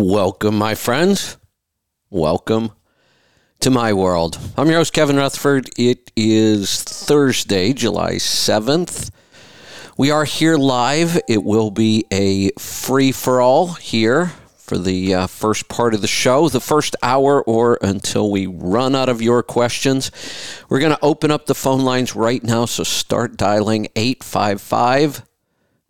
Welcome, my friends. Welcome to my world. I'm your host, Kevin Rutherford. It is Thursday, July 7th. We are here live. It will be a free for all here for the uh, first part of the show, the first hour, or until we run out of your questions. We're going to open up the phone lines right now, so start dialing 855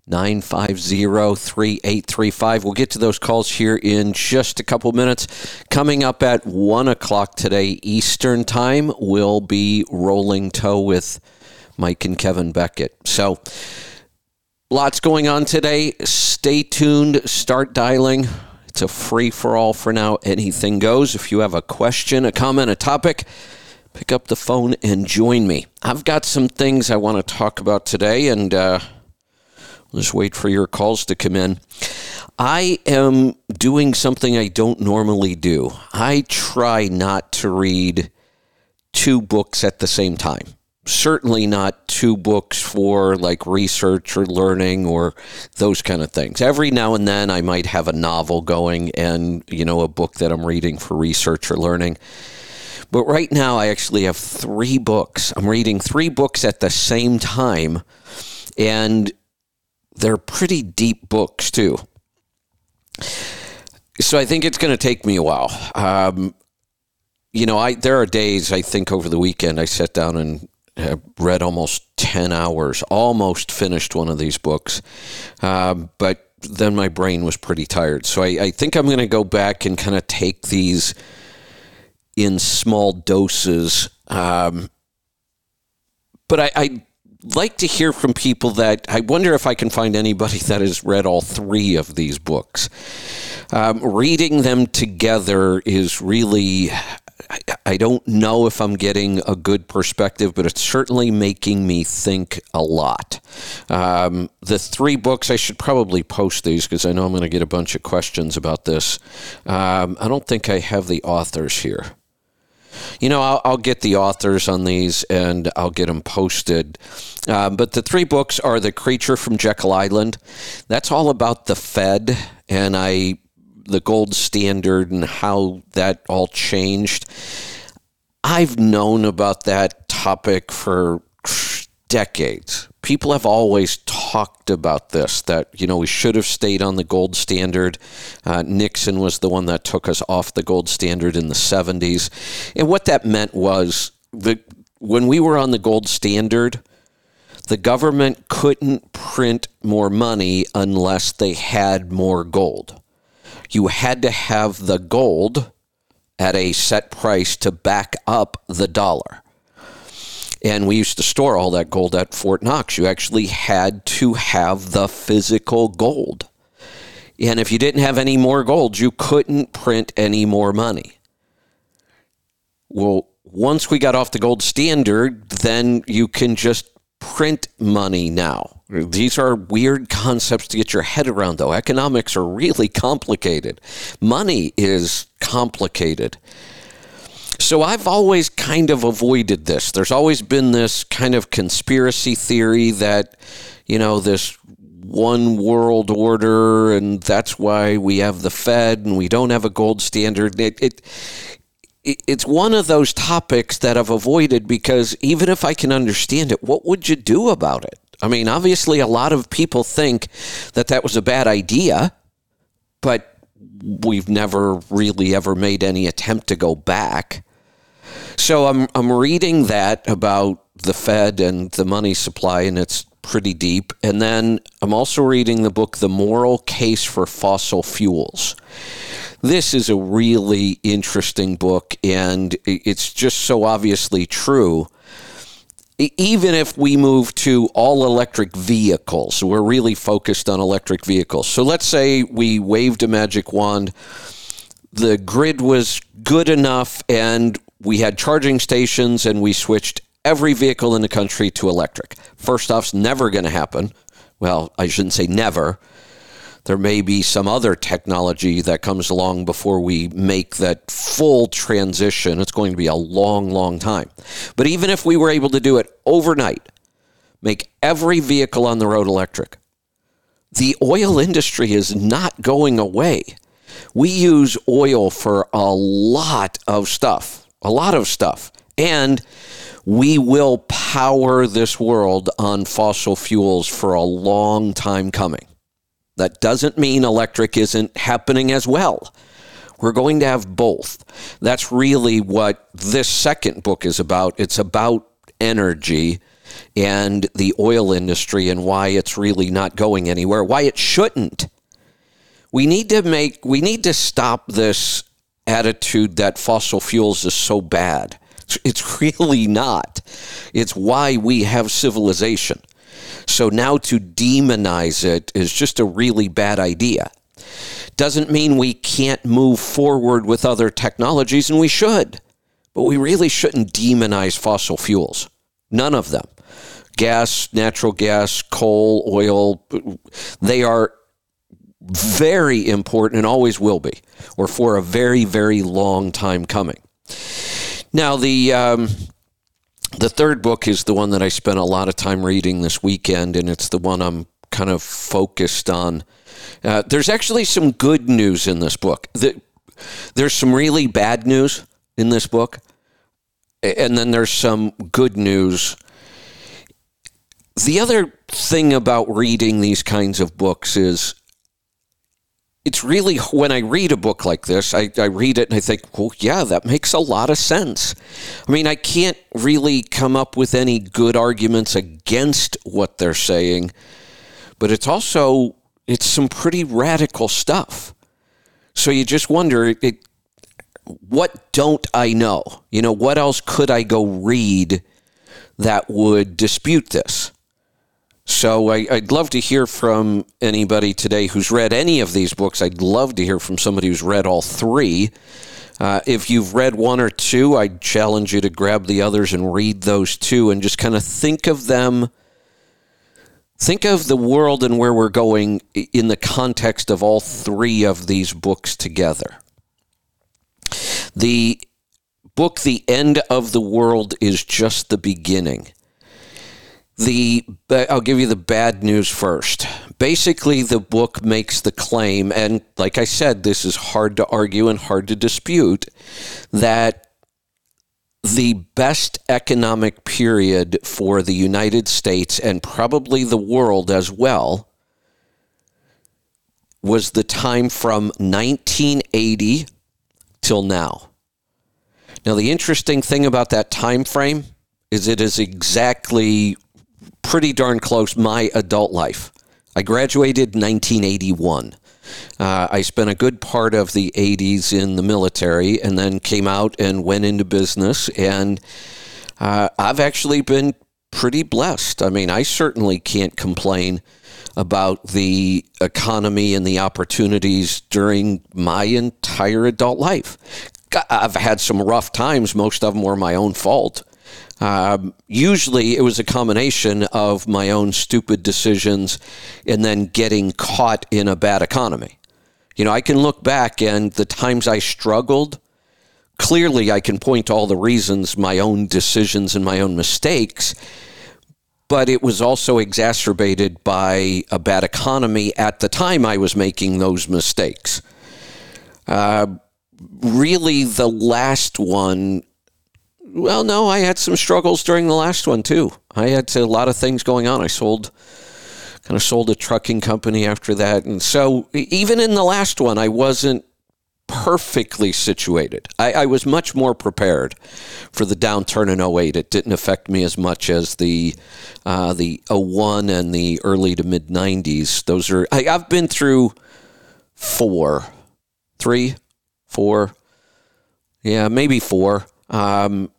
950 3835. We'll get to those calls here in just a couple minutes. Coming up at 1 o'clock today, Eastern Time, we'll be rolling toe with Mike and Kevin Beckett. So, lots going on today. Stay tuned, start dialing. It's a free for all for now. Anything goes. If you have a question, a comment, a topic, pick up the phone and join me. I've got some things I want to talk about today, and uh, just wait for your calls to come in. I am doing something I don't normally do. I try not to read two books at the same time. Certainly not two books for like research or learning or those kind of things. Every now and then I might have a novel going and, you know, a book that I'm reading for research or learning. But right now I actually have three books. I'm reading three books at the same time. And they're pretty deep books too. So I think it's going to take me a while. Um, you know, I there are days I think over the weekend I sat down and read almost ten hours, almost finished one of these books, um, but then my brain was pretty tired. So I, I think I'm going to go back and kind of take these in small doses. Um, but I, I like to hear from people that I wonder if I can find anybody that has read all three of these books. Um, reading them together is really. I, I don't know if I'm getting a good perspective, but it's certainly making me think a lot. Um, the three books, I should probably post these because I know I'm going to get a bunch of questions about this. Um, I don't think I have the authors here. You know, I'll, I'll, get the authors on these and I'll get them posted. Um, but the three books are The Creature from Jekyll Island. That's all about the Fed and I, the gold standard and how that all changed. I've known about that topic for decades. People have always talked about this that, you know, we should have stayed on the gold standard. Uh, Nixon was the one that took us off the gold standard in the 70s. And what that meant was that when we were on the gold standard, the government couldn't print more money unless they had more gold. You had to have the gold at a set price to back up the dollar. And we used to store all that gold at Fort Knox. You actually had to have the physical gold. And if you didn't have any more gold, you couldn't print any more money. Well, once we got off the gold standard, then you can just print money now. These are weird concepts to get your head around, though. Economics are really complicated. Money is complicated. So I've always kind of avoided this. There's always been this kind of conspiracy theory that, you know, this one world order and that's why we have the Fed and we don't have a gold standard. It, it, it it's one of those topics that I've avoided because even if I can understand it, what would you do about it? I mean, obviously, a lot of people think that that was a bad idea, but we've never really ever made any attempt to go back. So I'm I'm reading that about the Fed and the money supply, and it's pretty deep. And then I'm also reading the book The Moral Case for Fossil Fuels. This is a really interesting book, and it's just so obviously true. Even if we move to all electric vehicles, we're really focused on electric vehicles. So let's say we waved a magic wand, the grid was good enough, and we had charging stations and we switched every vehicle in the country to electric. First off, off's never going to happen. Well, I shouldn't say never. There may be some other technology that comes along before we make that full transition. It's going to be a long, long time. But even if we were able to do it overnight, make every vehicle on the road electric, the oil industry is not going away We use oil for a lot of stuff, a lot of stuff. And we will power this world on fossil fuels for a long time coming. That doesn't mean electric isn't happening as well. We're going to have both. That's really what this second book is about. It's about energy and the oil industry and why it's really not going anywhere, why it shouldn't. We need to make we need to stop this attitude that fossil fuels is so bad. It's really not. It's why we have civilization. So now to demonize it is just a really bad idea. Doesn't mean we can't move forward with other technologies, and we should. But we really shouldn't demonize fossil fuels. None of them. Gas, natural gas, coal, oil, they are very important and always will be, or for a very, very long time coming. Now, the. Um, the third book is the one that I spent a lot of time reading this weekend, and it's the one I'm kind of focused on. Uh, there's actually some good news in this book. The, there's some really bad news in this book, and then there's some good news. The other thing about reading these kinds of books is it's really when I read a book like this, I, I read it and I think, well, yeah, that makes a lot of sense. I mean, I can't really come up with any good arguments against what they're saying, but it's also it's some pretty radical stuff. So you just wonder, it, what don't I know? You know, what else could I go read that would dispute this? So I, would love to hear from anybody today who's read any of these books. I'd love to hear from somebody who's read all three. Uh, if you've read one or two, I'd challenge you to grab the others and read those two and just kind of think of them. Think of the world and where we're going in the context of all three of these books together. The book, The End of the World, is just the beginning. The I'll give you the bad news first. Basically, the book makes the claim, and like I said, this is hard to argue and hard to dispute, that the best economic period for the United States and probably the world as well was the time from 1980 till now. Now, the interesting thing about that time frame is it is exactly pretty darn close my adult life. I graduated 1981. Uh, I spent a good part of the 80s in the military and then came out and went into business. And uh, I've actually been pretty blessed. I mean, I certainly can't complain about the economy and the opportunities during my entire adult life. I've had some rough times, most of them were my own fault. Um, usually it was a combination of my own stupid decisions and then getting caught in a bad economy. You know, I can look back and the times I struggled, clearly I can point to all the reasons, my own decisions and my own mistakes, but it was also exacerbated by a bad economy at the time I was making those mistakes. Uh, really, the last one well, no, I had some struggles during the last one too. I had a lot of things going on. I sold, kind of sold a trucking company after that, and so even in the last one, I wasn't perfectly situated. I, I, was much more prepared for the downturn in 08. It didn't affect me as much as the uh, the 01 and the early to mid 90s. Those are I, I've been through four, three, four, yeah, maybe four. Um,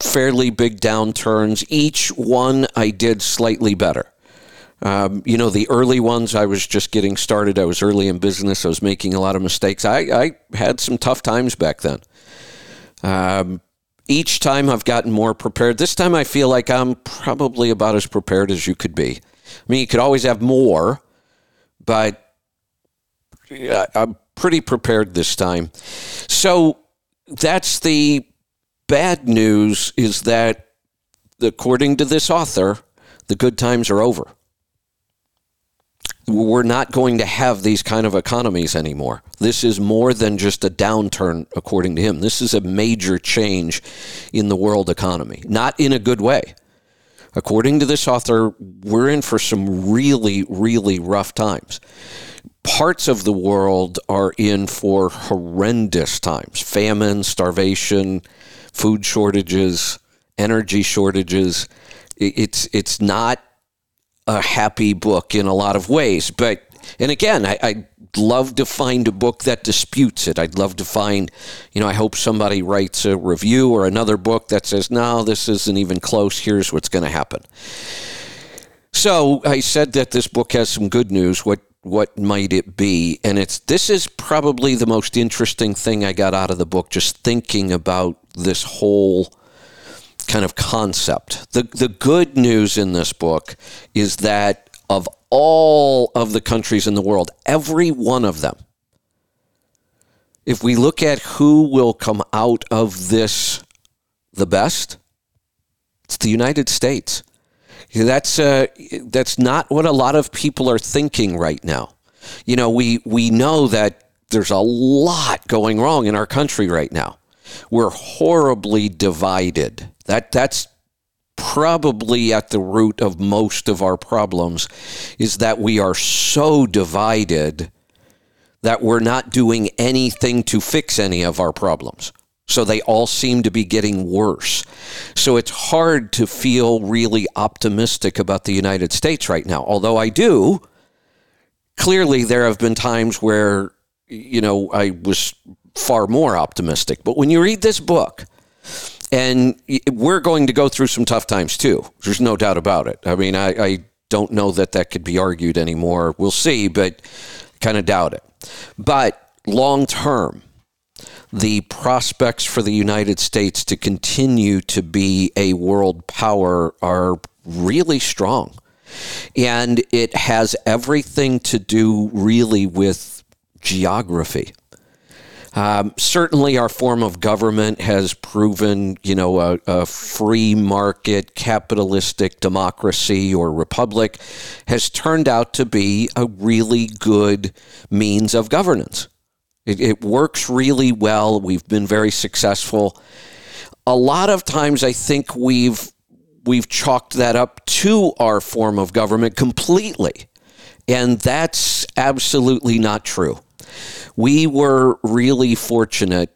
fairly big downturns. Each one I did slightly better. Um, you know, the early ones, I was just getting started. I was early in business. I was making a lot of mistakes. I, I had some tough times back then. Um, each time I've gotten more prepared. This time I feel like I'm probably about as prepared as you could be. I mean, you could always have more, but I'm pretty prepared this time. So that's the bad news is that, according to this author, the good times are over. we're not going to have these kind of economies anymore. This is more than just a downturn, according to him. This is a major change in the world economy, not in a good way. According to this author, we're in for some really, really rough times. Parts of the world are in for horrendous times famine, starvation, food shortages, energy shortages. It's, it's not a happy book in a lot of ways. But, and again, I, I love to find a book that disputes it. I'd love to find, you know, I hope somebody writes a review or another book that says, no, this isn't even close. Here's what's going to happen. So I said that this book has some good news. What what might it be? And it's this is probably the most interesting thing I got out of the book. Just thinking about this whole kind of concept. The, the good news in this book is that of all of the countries in the world, every one of them, if we look at who will come out of this the best, it's the United States. That's uh, that's not what a lot of people are thinking right now. You know, we we know that there's a lot going wrong in our country right now. We're horribly divided. That that's probably at the root of most of our problems is that we are so divided that we're not doing anything to fix any of our problems. So they all seem to be getting worse. So it's hard to feel really optimistic about the United States right now. Although I do, clearly there have been times where, you know, I was far more optimistic. But when you read this book, and we're going to go through some tough times too. There's no doubt about it. I mean, I, I don't know that that could be argued anymore. We'll see, but kind of doubt it. But long term, the prospects for the United States to continue to be a world power are really strong. And it has everything to do really with geography. Um, certainly, our form of government has proven, you know, a, a, free market, capitalistic democracy or republic has turned out to be a really good means of governance. It, it works really well. We've been very successful. A lot of times, I think we've we've chalked that up to our form of government completely, and that's absolutely not true we were really fortunate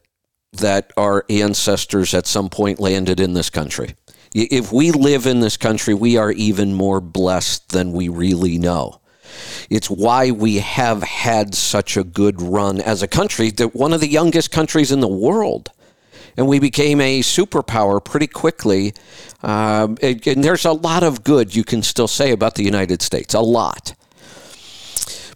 that our ancestors at some point landed in this country. If we live in this country, we are even more blessed than we really know. It's why we have had such a good run as a country, that one of the youngest countries in the world. And we became a superpower pretty quickly. Um, and, and there's a lot of good you can still say about the United States, a lot.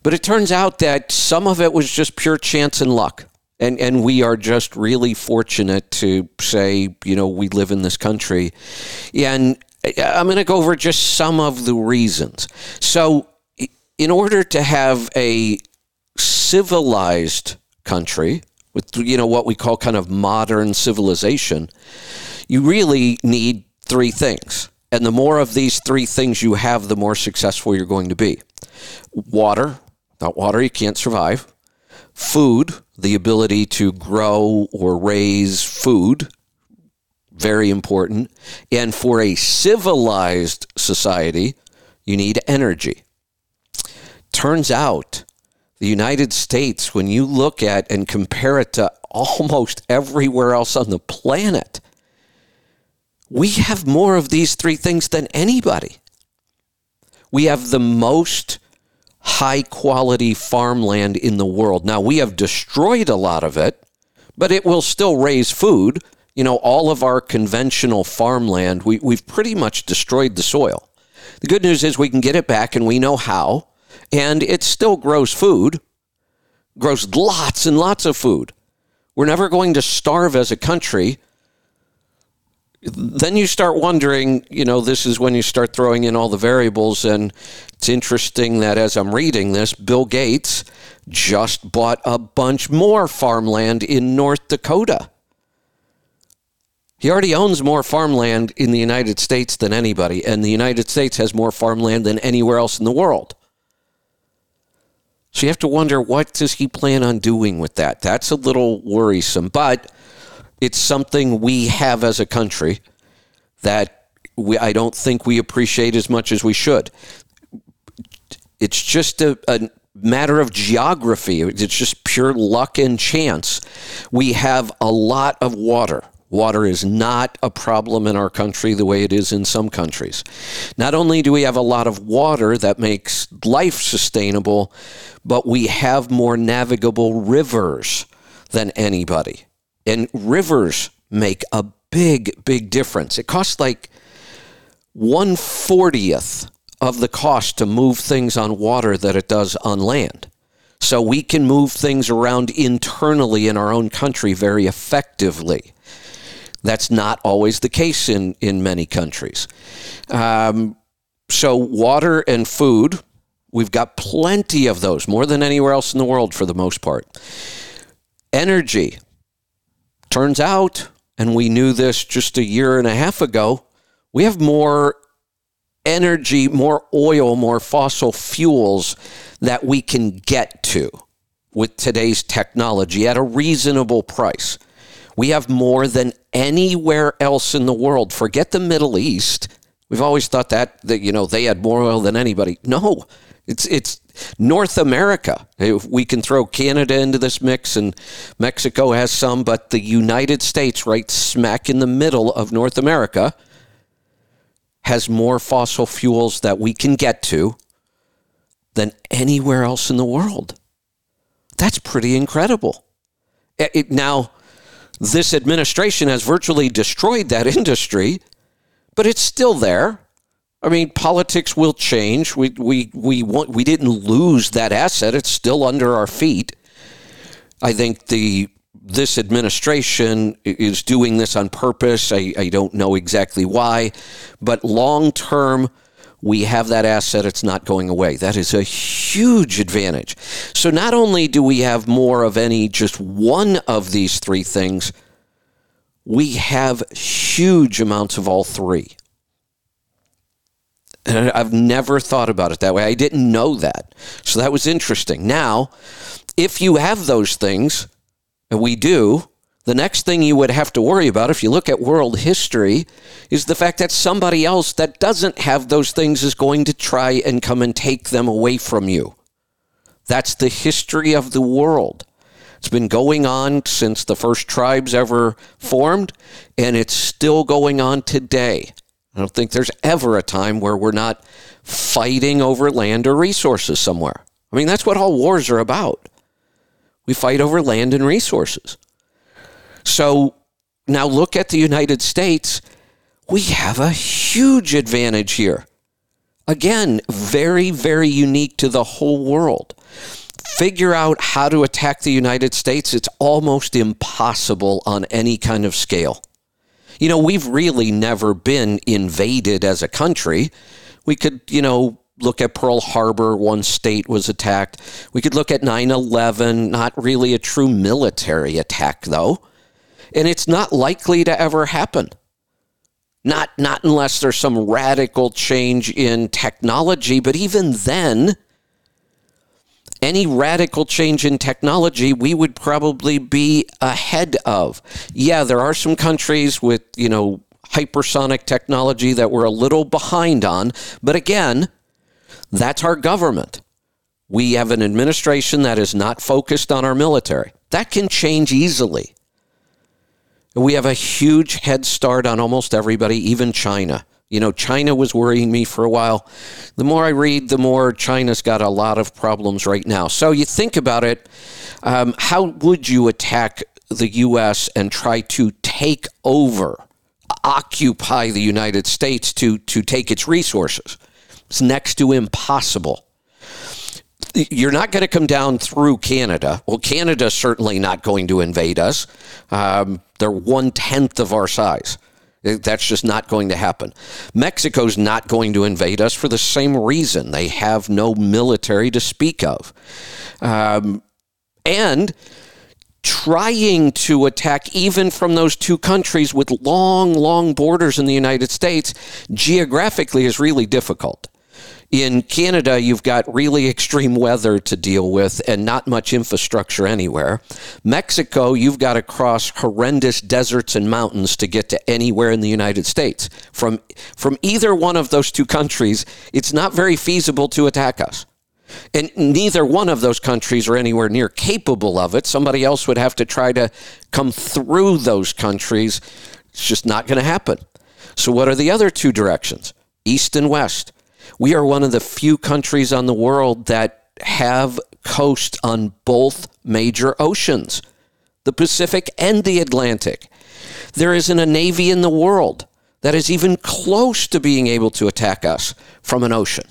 But it turns out that some of it was just pure chance and luck. And, and we are just really fortunate to say, you know, we live in this country. And I'm going to go over just some of the reasons. So, in order to have a civilized country with, you know, what we call kind of modern civilization, you really need three things. And the more of these three things you have, the more successful you're going to be water, Without water, you can't survive. Food, the ability to grow or raise food, very important. And for a civilized society, you need energy. Turns out, the United States, when you look at and compare it to almost everywhere else on the planet, we have more of these three things than anybody. We have the most high quality farmland in the world. Now, we have destroyed a lot of it, but it will still raise food. You know, all of our conventional farmland, we, we've pretty much destroyed the soil. The good news is we can get it back and we know how, and it still grows food, grows lots and lots of food. We're never going to starve as a country then you start wondering, you know, this is when you start throwing in all the variables. And it's interesting that as I'm reading this, Bill Gates just bought a bunch more farmland in North Dakota. He already owns more farmland in the United States than anybody, and the United States has more farmland than anywhere else in the world. So you have to wonder what does he plan on doing with that? That's a little worrisome, but it's something we have as a country that we, I don't think we appreciate as much as we should. It's just a, a matter of geography. It's just pure luck and chance. We have a lot of water. Water is not a problem in our country the way it is in some countries. Not only do we have a lot of water that makes life sustainable, but we have more navigable rivers than anybody. And rivers make a big, big difference. It costs like 140th of the cost to move things on water that it does on land. So we can move things around internally in our own country very effectively. That's not always the case in, in many countries. Um, so, water and food, we've got plenty of those, more than anywhere else in the world for the most part. Energy. Turns out, and we knew this just a year and a half ago, we have more energy, more oil, more fossil fuels that we can get to with today's technology at a reasonable price. We have more than anywhere else in the world. Forget the Middle East. We've always thought that that you know they had more oil than anybody. No, it's it's North America. We can throw Canada into this mix, and Mexico has some, but the United States, right smack in the middle of North America, has more fossil fuels that we can get to than anywhere else in the world. That's pretty incredible. It, it, now, this administration has virtually destroyed that industry, but it's still there. I mean, politics will change. We we we want, we didn't lose that asset. It's still under our feet. I think the this administration is doing this on purpose. I, I don't know exactly why, but long term, we have that asset. It's not going away. That is a huge advantage. So not only do we have more of any just one of these three things, we have huge amounts of all three. And I've never thought about it that way. I didn't know that. So that was interesting. Now, if you have those things, and we do, the next thing you would have to worry about, if you look at world history, is the fact that somebody else that doesn't have those things is going to try and come and take them away from you. That's the history of the world. It's been going on since the first tribes ever formed, and it's still going on today. I don't think there's ever a time where we're not fighting over land or resources somewhere. I mean, that's what all wars are about. We fight over land and resources. So now look at the United States. We have a huge advantage here. Again, very, very unique to the whole world. Figure out how to attack the United States. It's almost impossible on any kind of scale. You know, we've really never been invaded as a country. We could, you know, look at Pearl Harbor, one state was attacked. We could look at 9 11, not really a true military attack, though and it's not likely to ever happen. Not, not unless there's some radical change in technology, but even then, any radical change in technology we would probably be ahead of. Yeah, there are some countries with, you know, hypersonic technology that we're a little behind on, but again, that's our government. We have an administration that is not focused on our military. That can change easily. We have a huge head start on almost everybody, even China. You know, China was worrying me for a while. The more I read, the more China's got a lot of problems right now. So you think about it um, how would you attack the U.S. and try to take over, occupy the United States to, to take its resources? It's next to impossible you're not going to come down through Canada. Well, Canada's certainly not going to invade us. Um, they're one tenth of our size. That's just not going to happen. Mexico's not going to invade us for the same reason. They have no military to speak of. Um, and trying to attack even from those two countries with long, long borders in the United States geographically is really difficult In Canada, you've got really extreme weather to deal with and not much infrastructure anywhere. Mexico, you've got to cross horrendous deserts and mountains to get to anywhere in the United States. From, from either one of those two countries, it's not very feasible to attack us. And neither one of those countries are anywhere near capable of it. Somebody else would have to try to come through those countries. It's just not going to happen. So, what are the other two directions? East and West. We are one of the few countries on the world that have coast on both major oceans, the Pacific and the Atlantic. There isn't a navy in the world that is even close to being able to attack us from an ocean.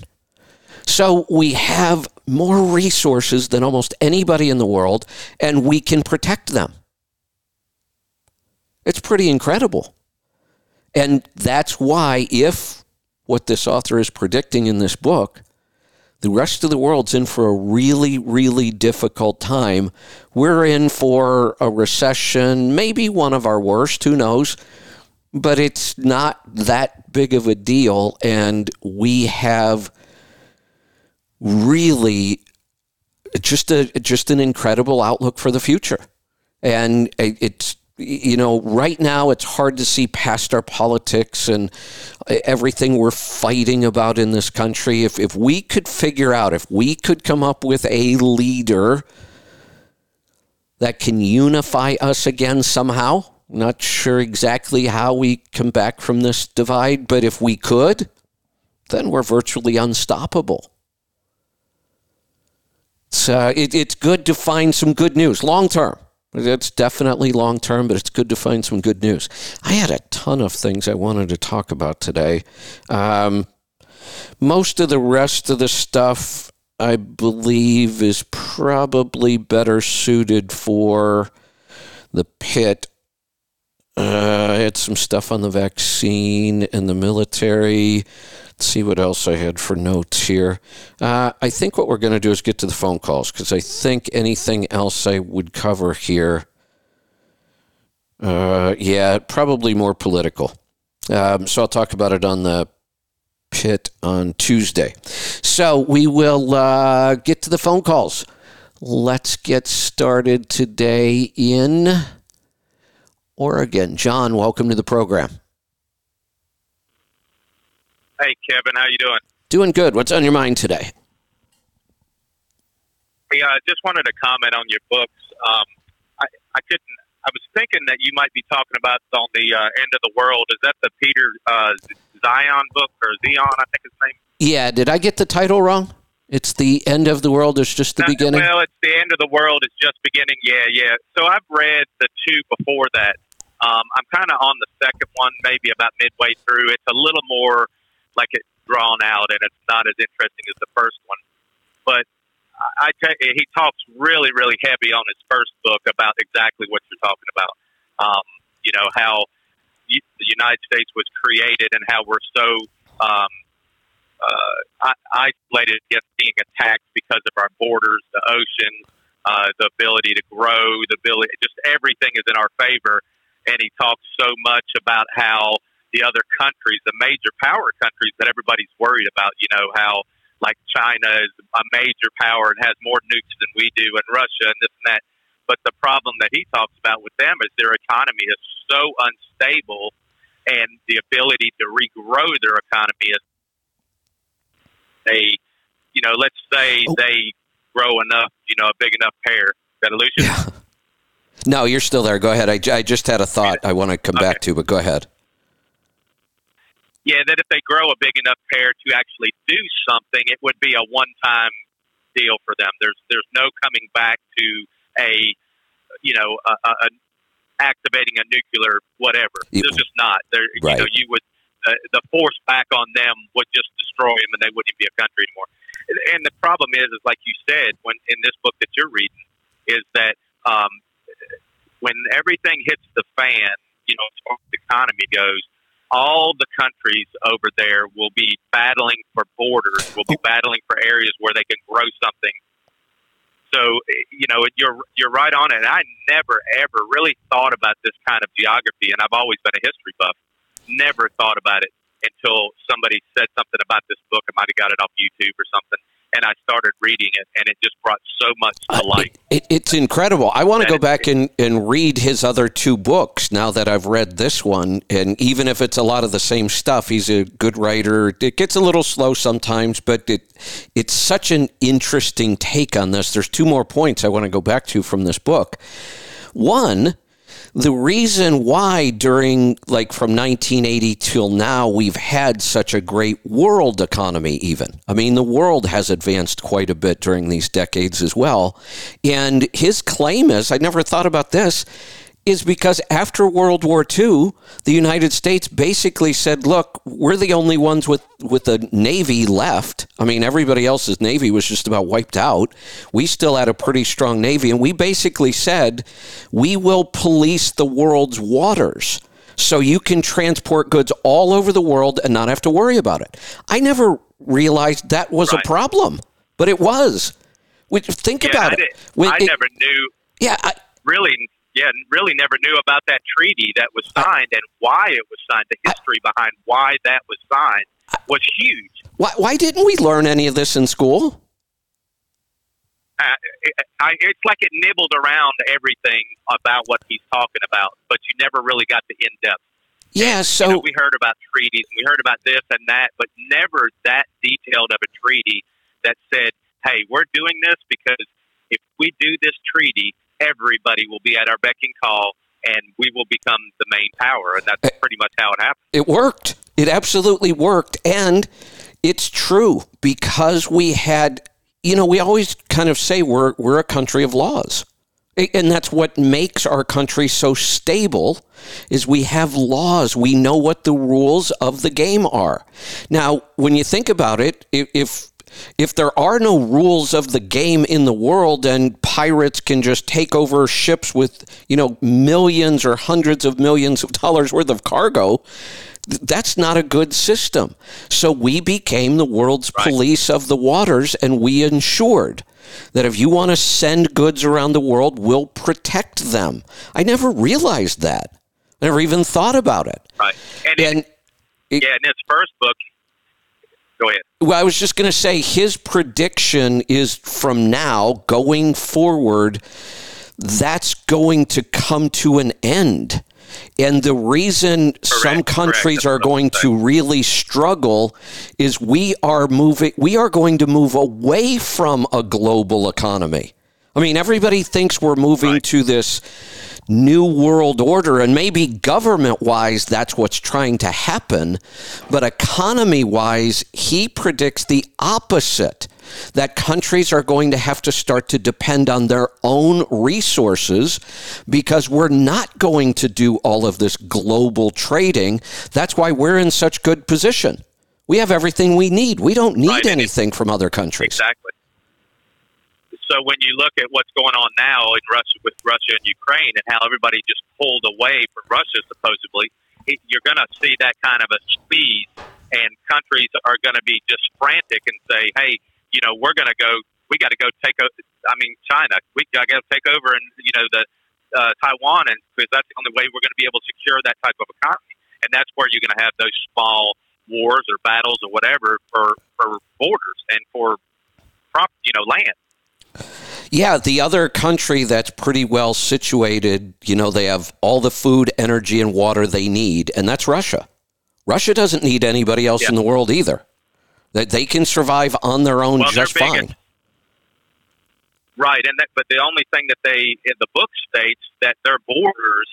So we have more resources than almost anybody in the world, and we can protect them. It's pretty incredible. And that's why, if what this author is predicting in this book, the rest of the world's in for a really, really difficult time. We're in for a recession, maybe one of our worst, who knows? But it's not that big of a deal. And we have really just a just an incredible outlook for the future. And it's you know, right now it's hard to see past our politics and everything we're fighting about in this country. If, if we could figure out, if we could come up with a leader that can unify us again somehow, not sure exactly how we come back from this divide, but if we could, then we're virtually unstoppable. It's, uh, it, it's good to find some good news long term. It's definitely long term, but it's good to find some good news. I had a ton of things I wanted to talk about today. Um, most of the rest of the stuff, I believe, is probably better suited for the pit. Uh, I had some stuff on the vaccine and the military. Let's see what else I had for notes here. Uh, I think what we're going to do is get to the phone calls because I think anything else I would cover here, uh, yeah, probably more political. Um, so I'll talk about it on the pit on Tuesday. So we will uh, get to the phone calls. Let's get started today in Oregon. John, welcome to the program. Hey, Kevin, how you doing? Doing good. What's on your mind today? Yeah, I uh, just wanted to comment on your books. Um, I, I couldn't. I was thinking that you might be talking about on the uh, end of the world. Is that the Peter uh, Zeihan book or Zion? I think his name. Yeah. Did I get the title wrong? It's the end of the world. It's just the beginning. Well, it's the end of the world. It's just beginning. Yeah, yeah. So I've read the two before that. Um, I'm kind of on the second one, maybe about midway through. It's a little more like it's drawn out and it's not as interesting as the first one. But I tell you, he talks really, really heavy on his first book about exactly what you're talking about. Um, you know how the United States was created and how we're so um, uh, isolated against being attacked because of our borders, the ocean, uh, the ability to grow, the ability, just everything is in our favor. And he talks so much about how the other countries, the major power countries that everybody's worried about. You know how like China is a major power and has more nukes than we do, and Russia and this and that. But the problem that he talks about with them is their economy is so unstable, and the ability to regrow their economy is they, you know, let's say oh. they grow enough, you know, a big enough pair. That illusion. Yeah. No, you're still there. Go ahead. I, I just had a thought I want to come okay. back to, but go ahead yeah, that if they grow a big enough pair to actually do something, it would be a one-time deal for them. There's there's no coming back to a you know a, a, activating a nuclear whatever. There's just not. There, right. you know, you would uh, the force back on them would just destroy them, and they wouldn't be a country anymore. And, and the problem is, is like you said, when in this book that you're reading, is that um, when everything hits the fan, you know, as far as the economy goes, all the countries over there will be battling for borders, will be battling for areas where they can grow something. So you know you're you're right on it. I never ever really thought about this kind of geography, and I've always been a history buff. Never thought about it until somebody said something about this book. I might have got it off YouTube or something, and I started reading it, and it just brought so much to Uh, it, it, it's incredible. I want to go back and, and read his other two books now that I've read this one. And even if it's a lot of the same stuff, he's a good writer. It gets a little slow sometimes, but it it's such an interesting take on this. There's two more points I want to go back to from this book. One, the reason why during like from 1980 till now we've had such a great world economy even. I mean the world has advanced quite a bit during these decades as well. And his claim is i never thought about this is because after World War II, the United States basically said, "Look, we're the only ones with with a navy left. I mean, everybody else's navy was just about wiped out. We still had a pretty strong navy, and we basically said, we will police the world's waters." So you can transport goods all over the world and not have to worry about it. I never realized that was Right. a problem, but it was. Think Yeah, about I, it. did, I it- never knew yeah, I, really, yeah, really never knew about that treaty that was signed and why it was signed. The history behind why that was signed was huge. why, why didn't we learn any of this in school? Uh, it, I, it's like it nibbled around everything about what he's talking about, but you never really got the in depth. Yeah, so you know, we heard about treaties and we heard about this and that, but never that detailed of a treaty that said, "Hey, we're doing this because if we do this treaty, everybody will be at our beck and call, and we will become the main power." And that's eh, pretty much how it happened. it worked. It absolutely worked. And it's true because we had, you know, we always kind of say we're, we're a country of laws. And that's what makes our country so stable is we have laws. We know what the rules of the game are. Now, when you think about it, if, if there are no rules of the game in the world and pirates can just take over ships with, you know, millions or hundreds of millions of dollars worth of cargo, that's not a good system. So we became the world's police of the waters and we ensured that if you want to send goods around the world, we'll protect them. I never realized that. I never even thought about it. Right. And, it, And yeah, in his first book, go ahead. Well, I was just going to say his prediction is from now going forward, that's going to come to an end. And the reason some countries are what I was going to really struggle is we are moving, we are going to move away from a global economy. I mean, everybody thinks we're moving Right. to this new world order, and maybe government wise, that's what's trying to happen. But economy wise, he predicts the opposite that countries are going to have to start to depend on their own resources because we're not going to do all of this global trading. That's why we're in such good position. We have everything we need. We don't need Right, anything from other countries. Exactly. So when you look at what's going on now in Russia with Russia and Ukraine and how everybody just pulled away from Russia supposedly, you're going to see that kind of a squeeze, and countries are going to be just frantic and say, "Hey, you know, we're going to go. We got to go take. o- I mean, China. We got to take over, and you know, the uh, Taiwan, and because that's the only way we're going to be able to secure that type of economy. And that's where you're going to have those small wars or battles or whatever for for borders and for prop, you know, land. Yeah, the other country that's pretty well situated, you know, they have all the food, energy, and water they need, and that's Russia. Russia doesn't need anybody else Yeah. in the world either. That they can survive on their own Well, just fine. Right, and that, but the only thing that they in the book states that their borders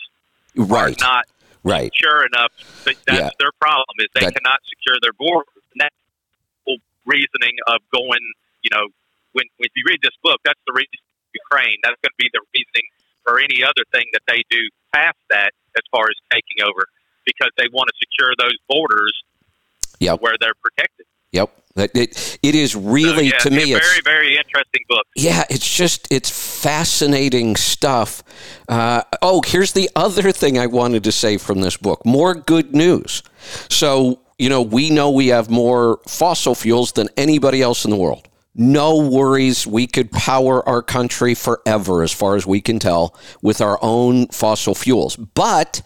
Right, are not right. secure enough. That's Yeah. their problem is they That- cannot secure their borders. And that's the reasoning of going. You know, when when you read this book, that's the reason Ukraine. That's going to be the reasoning for any other thing that they do past that, as far as taking over, because they want to secure those borders Yep. where they're protected. Yep. It, it is So, really, yeah, to me, a it's very very interesting book. Yeah, it's just it's fascinating stuff. Uh, oh, here's the other thing I wanted to say from this book: more good news. So you know, we know we have more fossil fuels than anybody else in the world. No worries, we could power our country forever, as far as we can tell, with our own fossil fuels. But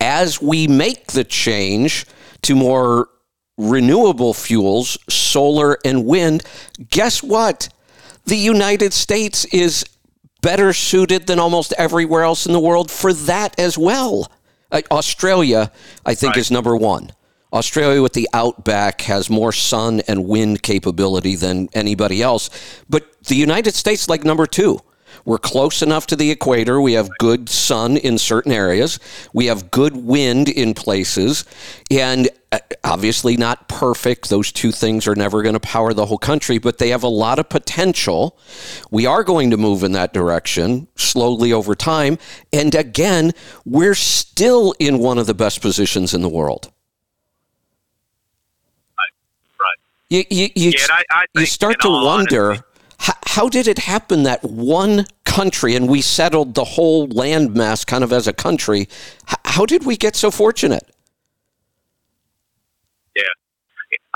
as we make the change to more renewable fuels, solar and wind, guess what? The United States is better suited than almost everywhere else in the world for that as well. Uh, Australia, I think, right. is number one. Australia with the outback has more sun and wind capability than anybody else. But the United States, like number two. We're close enough to the equator. We have good sun in certain areas. We have good wind in places. And uh, obviously not perfect. Those two things are never going to power the whole country, but they have a lot of potential. We are going to move in that direction slowly over time. And again, we're still in one of the best positions in the world. Right. You, you, you, yeah, I, I you start to wonder. How, how did it happen that one country and we settled the whole landmass kind of as a country? How did we get so fortunate? Yeah.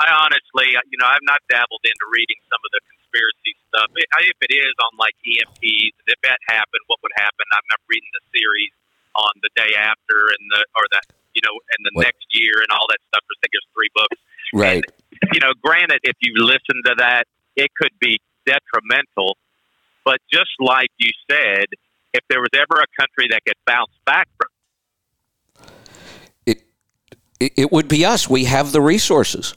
I honestly, you know, I've not dabbled into reading some of the conspiracy stuff. If it is on like EMPs, if that happened, what would happen? I'm not reading the series on the day after and the or that you know, and the what? next year and all that stuff. I think there's three books. Right. And, you know, granted, if you listen to that, it could be detrimental. But just like you said, if there was ever a country that could bounce back from it, it would be us. We have the resources.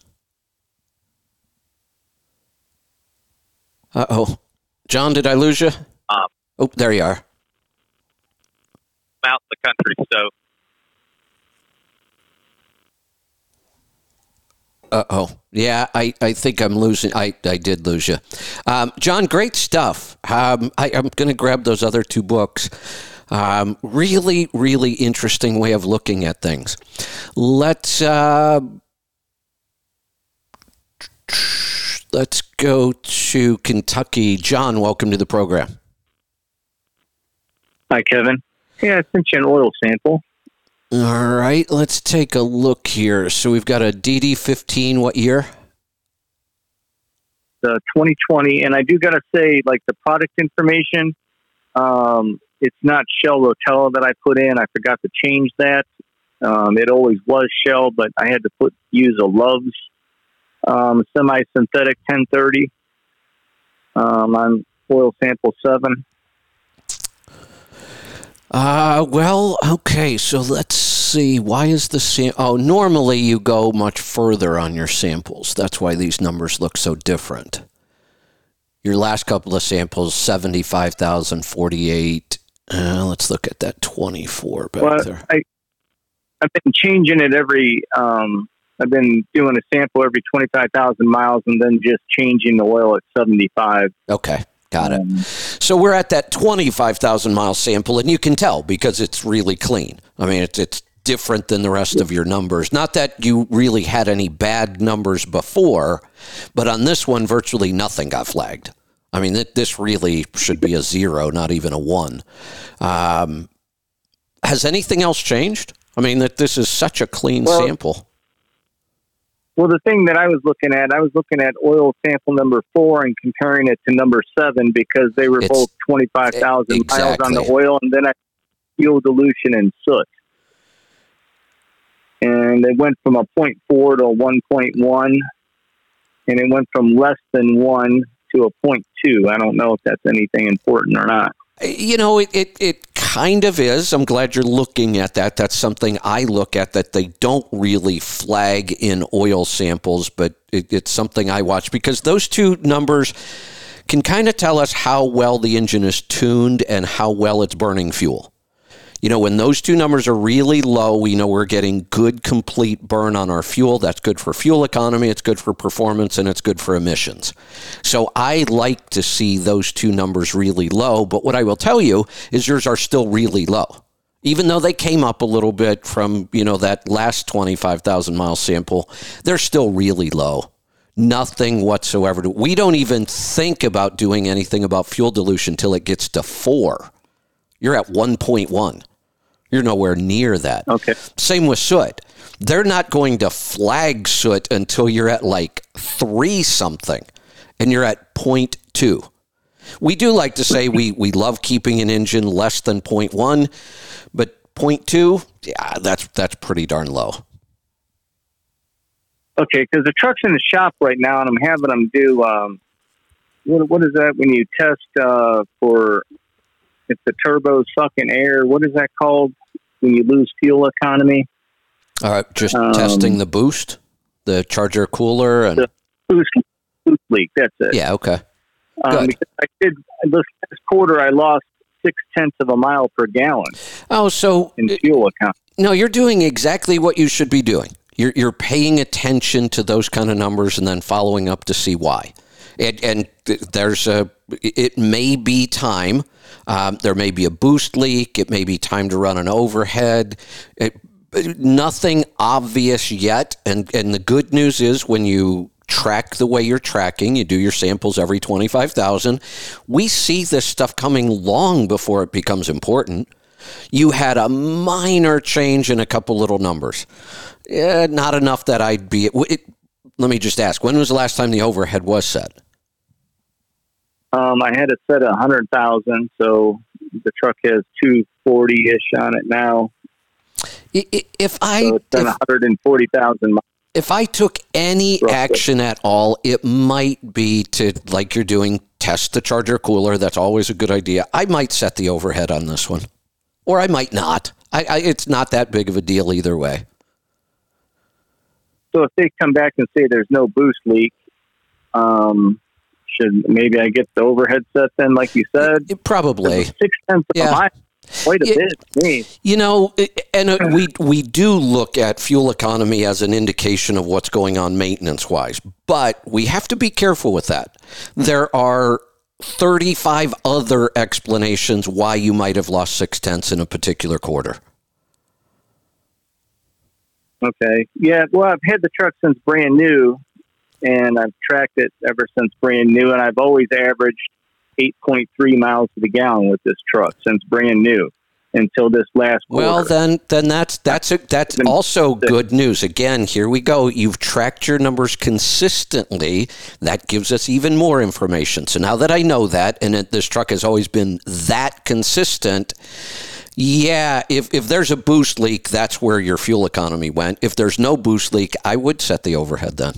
Uh oh. John, did I lose you? Um, oh, there you are. Out the country. So Uh oh. Yeah, I, I think I'm losing. I, I did lose you. Um, John, great stuff. Um, I, am going to grab those other two books. Um, really, really interesting way of looking at things. Let's. Uh, let's go to Kentucky. John, welcome to the program. Hi, Kevin. Yeah, I sent you an oil sample. All right, let's take a look here. So we've got a DD15. What year? The 2020, and I do got to say, like the product information, um, it's not Shell Rotella that I put in. I forgot to change that. Um, it always was Shell, but I had to put use a Love's um, semi-synthetic 1030 um, on oil sample seven. Uh, well, okay, so let's see. Why is the sam- Oh, normally you go much further on your samples. That's why these numbers look so different. Your last couple of samples, 75,048. Uh, let's look at that 24 back well, there. I, I've been changing it every, um, I've been doing a sample every 25,000 miles and then just changing the oil at 75. Okay. Got it. Um, so we're at that 25,000 mile sample, and you can tell because it's really clean. I mean, it's, it's different than the rest of your numbers. Not that you really had any bad numbers before, but on this one, virtually nothing got flagged. I mean, this really should be a zero, not even a one. Um, has anything else changed? I mean, that this is such a clean well, sample. Well, the thing that I was looking at, I was looking at oil sample number four and comparing it to number seven because they were it's, both 25,000 exactly. miles on the oil, and then I fuel dilution and soot. And it went from a 0.4 to a 1.1, and it went from less than 1 to a 0.2. I don't know if that's anything important or not. You know, it, it, it kind of is. I'm glad you're looking at that. That's something I look at that they don't really flag in oil samples, but it, it's something I watch because those two numbers can kind of tell us how well the engine is tuned and how well it's burning fuel you know, when those two numbers are really low, we know we're getting good complete burn on our fuel. That's good for fuel economy, it's good for performance, and it's good for emissions. So I like to see those two numbers really low. But what I will tell you is yours are still really low. Even though they came up a little bit from, you know, that last 25,000 mile sample, they're still really low nothing whatsoever. We don't even think about doing anything about fuel dilution until it gets to four. You're at 1.1. You're nowhere near that. Okay. Same with soot. They're not going to flag soot until you're at like three something and you're at 0.2. We do like to say we, we love keeping an engine less than 0.1, but 0.2, yeah, that's, that's pretty darn low. Okay, because the truck's in the shop right now, and I'm having them do um, what, what is that when you test uh, for if the turbo sucking air? What is that called when you lose fuel economy? All right, just Um, testing the boost, the charger cooler, and The- Boost, boost leak. That's it. yeah, okay. Um. I did this quarter. I lost six tenths of a mile per gallon Oh, so in fuel economy. no, you're doing exactly what you should be doing. You're you're paying attention to those kind of numbers and then following up to see why. And, and there's a it may be time. Um, there may be a boost leak. It may be time to run an overhead. It, nothing obvious yet. And and the good news is when you track the way you're tracking, you do your samples every twenty five thousand. We see this stuff coming long before it becomes important you had a minor change in a couple little numbers. Yeah, not enough that I'd be. It, let me just ask: When was the last time the overhead was set? Um, I had it set at 100,000, so the truck has 240 ish on it now. If I So it's if, 140,000 miles. if I took any action at all, it might be to like you're doing test the charger cooler. That's always a good idea. I might set the overhead on this one, or I might not. I, I, it's not that big of a deal either way. So if they come back and say there's no boost leak, um, should maybe I get the overhead set then, like you said? It probably. Six tenths of Yeah. a mile. Quite a Yeah. bit. You know, and uh, we we do look at fuel economy as an indication of what's going on maintenance wise, but we have to be careful with that. There are 35 other explanations why you might have lost six tenths in a particular quarter. Okay. Yeah. Well, I've had the truck since brand new, and I've tracked it ever since brand new, and I've always averaged 8.3 miles to the gallon with this truck since brand new until this last quarter. Well, then, then that's that's a, that's also good news. Again, here we go. You've tracked your numbers consistently. That gives us even more information. So now that I know that, and it, this truck has always been that consistent. Yeah, if if there's a boost leak, that's where your fuel economy went. If there's no boost leak, I would set the overhead then.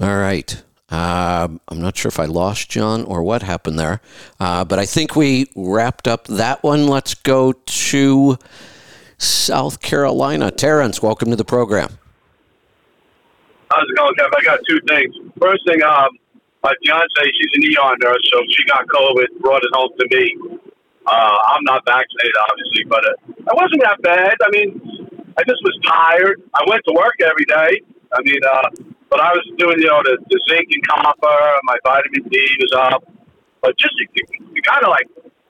All right. Um, I'm not sure if I lost John or what happened there, uh, but I think we wrapped up that one. Let's go to South Carolina. Terrence, welcome to the program. How's it going, Kev? I got two things. First thing, um, my fiance, she's an ER nurse, so she got COVID, brought it home to me. Uh, I'm not vaccinated, obviously, but uh, it wasn't that bad. I mean, I just was tired. I went to work every day. I mean, uh, but I was doing, you know, the, the zinc and copper. My vitamin D was up, but just you, you kind of like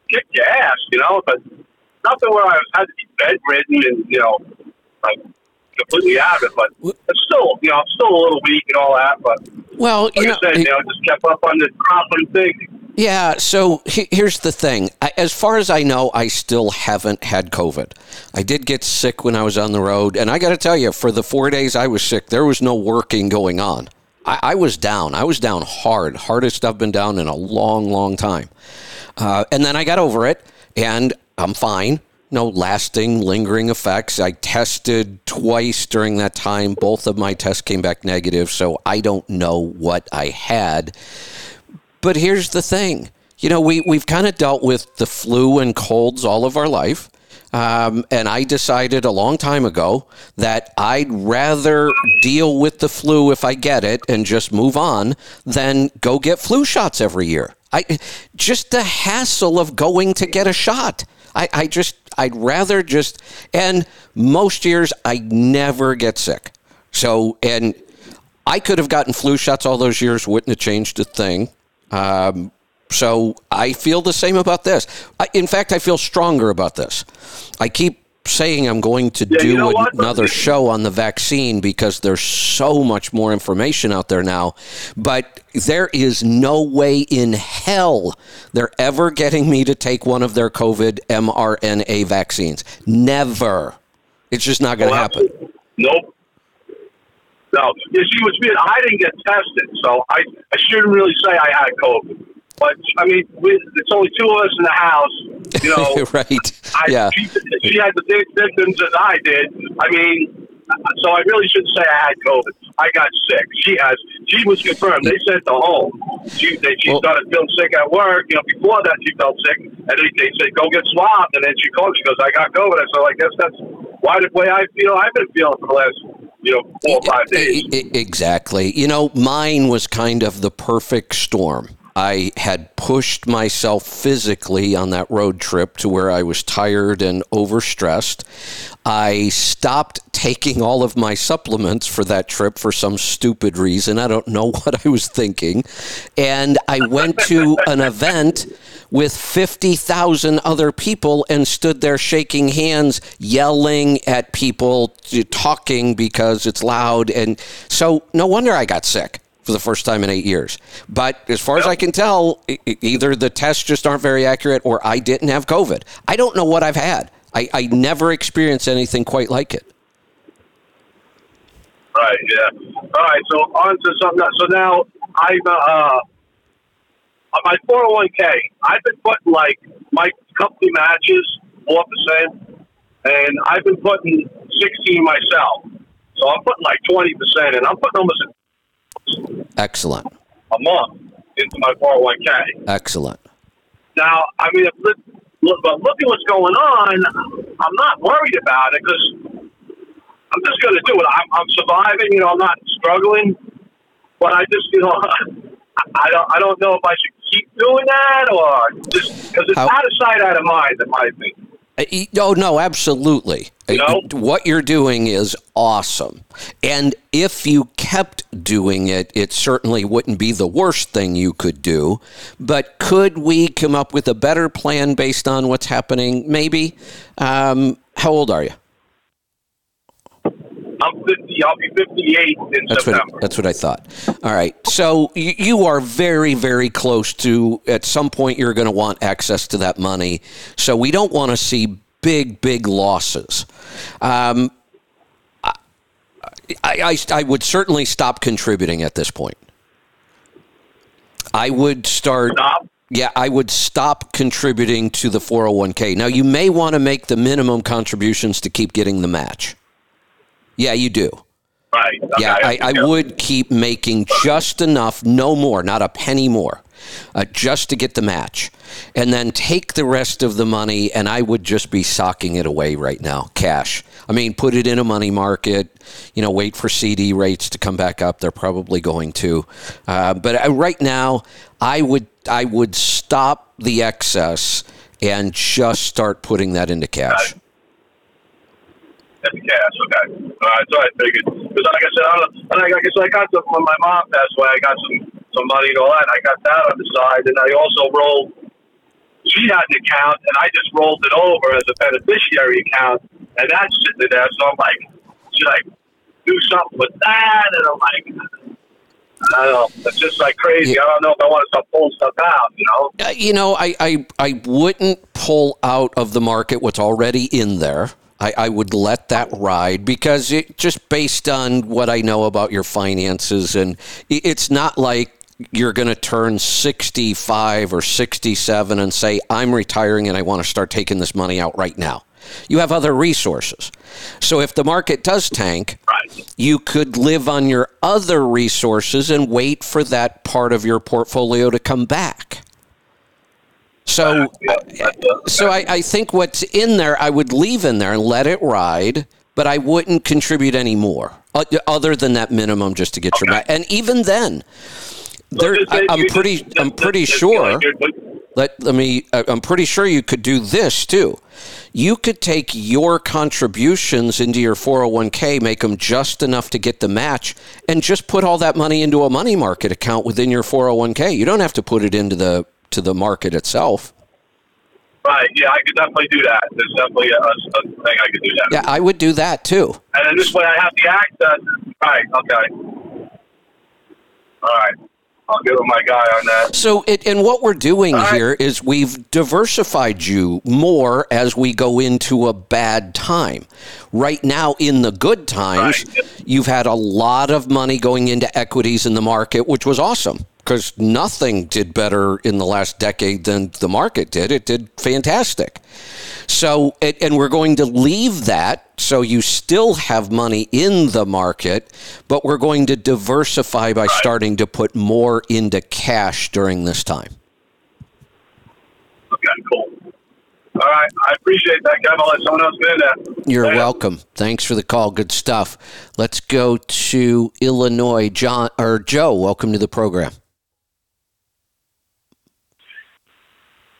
kick your ass, you know. But nothing where I was had to be bedridden and you know, like completely out of it. But it's still, you know, I'm still a little weak and all that. But Well, like you I know, said, you know, just kept up on the confident thing. Yeah, so he- here's the thing. I, as far as I know, I still haven't had COVID. I did get sick when I was on the road, and I got to tell you, for the four days I was sick, there was no working going on. I, I was down. I was down hard, hardest I've been down in a long, long time. Uh, and then I got over it, and I'm fine. No lasting, lingering effects. I tested twice during that time. Both of my tests came back negative, so I don't know what I had. But here's the thing. You know, we, we've kind of dealt with the flu and colds all of our life. Um, and I decided a long time ago that I'd rather deal with the flu if I get it and just move on than go get flu shots every year. I just the hassle of going to get a shot. I, I just I'd rather just and most years I never get sick. So and I could have gotten flu shots all those years, wouldn't have changed a thing. Um, so I feel the same about this. I, in fact, I feel stronger about this. I keep saying I'm going to Yeah, do you know what? another show on the vaccine because there's so much more information out there now. But there is no way in hell they're ever getting me to take one of their COVID mRNA vaccines. Never. It's just not going to happen. Nope. No. You see, what's weird, I didn't get tested, so I, I shouldn't really say I had COVID. But, I mean, we, it's only two of us in the house, you know. right. I, yeah. she, she had the same symptoms as I did. I mean, so I really shouldn't say I had COVID. I got sick. She has. She was confirmed. They sent her home. She they, she Well- started feeling sick at work. You know, before that she felt sick, and they, they said go get swabbed. And then she called. She goes, I got COVID. I said, I guess that's why the way I feel. I've been feeling for the last you know four or five days. Exactly. You know, mine was kind of the perfect storm. I had pushed myself physically on that road trip to where I was tired and overstressed. I stopped taking all of my supplements for that trip for some stupid reason. I don't know what I was thinking. And I went to an event with 50,000 other people and stood there shaking hands, yelling at people, talking because it's loud. And so, no wonder I got sick for the first time in eight years. But as far as I can tell, either the tests just aren't very accurate or I didn't have COVID. I don't know what I've had. I, I never experienced anything quite like it. Right. Yeah. All right. So on to something. else. So now I'm uh, on my four hundred one k. I've been putting like my company matches four percent, and I've been putting sixteen myself. So I'm putting like twenty percent, and I'm putting almost Excellent. a month into my four hundred one k. Excellent. Now, I mean, if, look, but look at what's going on. I'm not worried about it because I'm just going to do it. I'm, I'm surviving. You know, I'm not struggling. But I just, you know, I, I don't, I don't know if I should keep doing that or just because it's How- out of sight, out of mind, in my opinion. Uh, Oh no, absolutely. Uh, know? What you're doing is awesome, and if you kept doing it, it certainly wouldn't be the worst thing you could do. But could we come up with a better plan based on what's happening? Maybe. Um, how old are you? I'm 50. I'll be 58 in That's September. what that's what I thought. All right, so you, you are very very close to. At some point, you're going to want access to that money. So we don't want to see big big losses. Um, I, I I would certainly stop contributing at this point. I would start. Stop. Yeah, I would stop contributing to the 401k. Now, you may want to make the minimum contributions to keep getting the match. Yeah, you do. Right. Yeah, Okay. I, I would keep making just enough, no more, not a penny more, uh, just to get the match. And then take the rest of the money, and I would just be socking it away right now, cash. I mean, put it in a money market, you know, wait for CD rates to come back up. They're probably going to. Uh, but uh, right now, I would, I would stop the excess and just start putting that into cash. That's cash. Okay. All right. So I figured because, like I said, I don't, and like, I said, I got some when my mom passed away. I got some some money and all that. And I got that on the side, and I also rolled. She had an account, and I just rolled it over as a beneficiary account, and that's sitting there. So I'm like, should I do something with that? And I'm like. I don't know. It's just like crazy. I don't know if I want to start pulling stuff out. You know. Uh, you know, I, I, I wouldn't pull out of the market what's already in there. I, I would let that ride because it just based on what I know about your finances, and it's not like you're going to turn 65 or 67 and say, I'm retiring and I want to start taking this money out right now. You have other resources. So if the market does tank, Right. you could live on your other resources and wait for that part of your portfolio to come back. So, so I, I think what's in there, I would leave in there and let it ride, but I wouldn't contribute any more, other than that minimum, just to get your back. And even then, there, I, I'm pretty, I'm pretty sure. Let, let me. I'm pretty sure you could do this too. You could take your contributions into your 401k, make them just enough to get the match, and just put all that money into a money market account within your 401k. You don't have to put it into the to the market itself. Right. Yeah, I could definitely do that. There's definitely a, a thing I could do that. Yeah, I would do that too. And then this way I have the access. Right. Okay. All right. I'll give my guy on that. So, it, and what we're doing right. here is we've diversified you more as we go into a bad time. Right now, in the good times, Right. you've had a lot of money going into equities in the market, which was awesome. Because nothing did better in the last decade than the market did. It did fantastic. So, and we're going to leave that so you still have money in the market, but we're going to diversify by starting to put more into cash during this time. Okay, cool. All right, I appreciate that, Kevin. I'll let someone else do that. You're welcome. Thanks for the call. Good stuff. Let's go to Illinois. John or Joe, welcome to the program.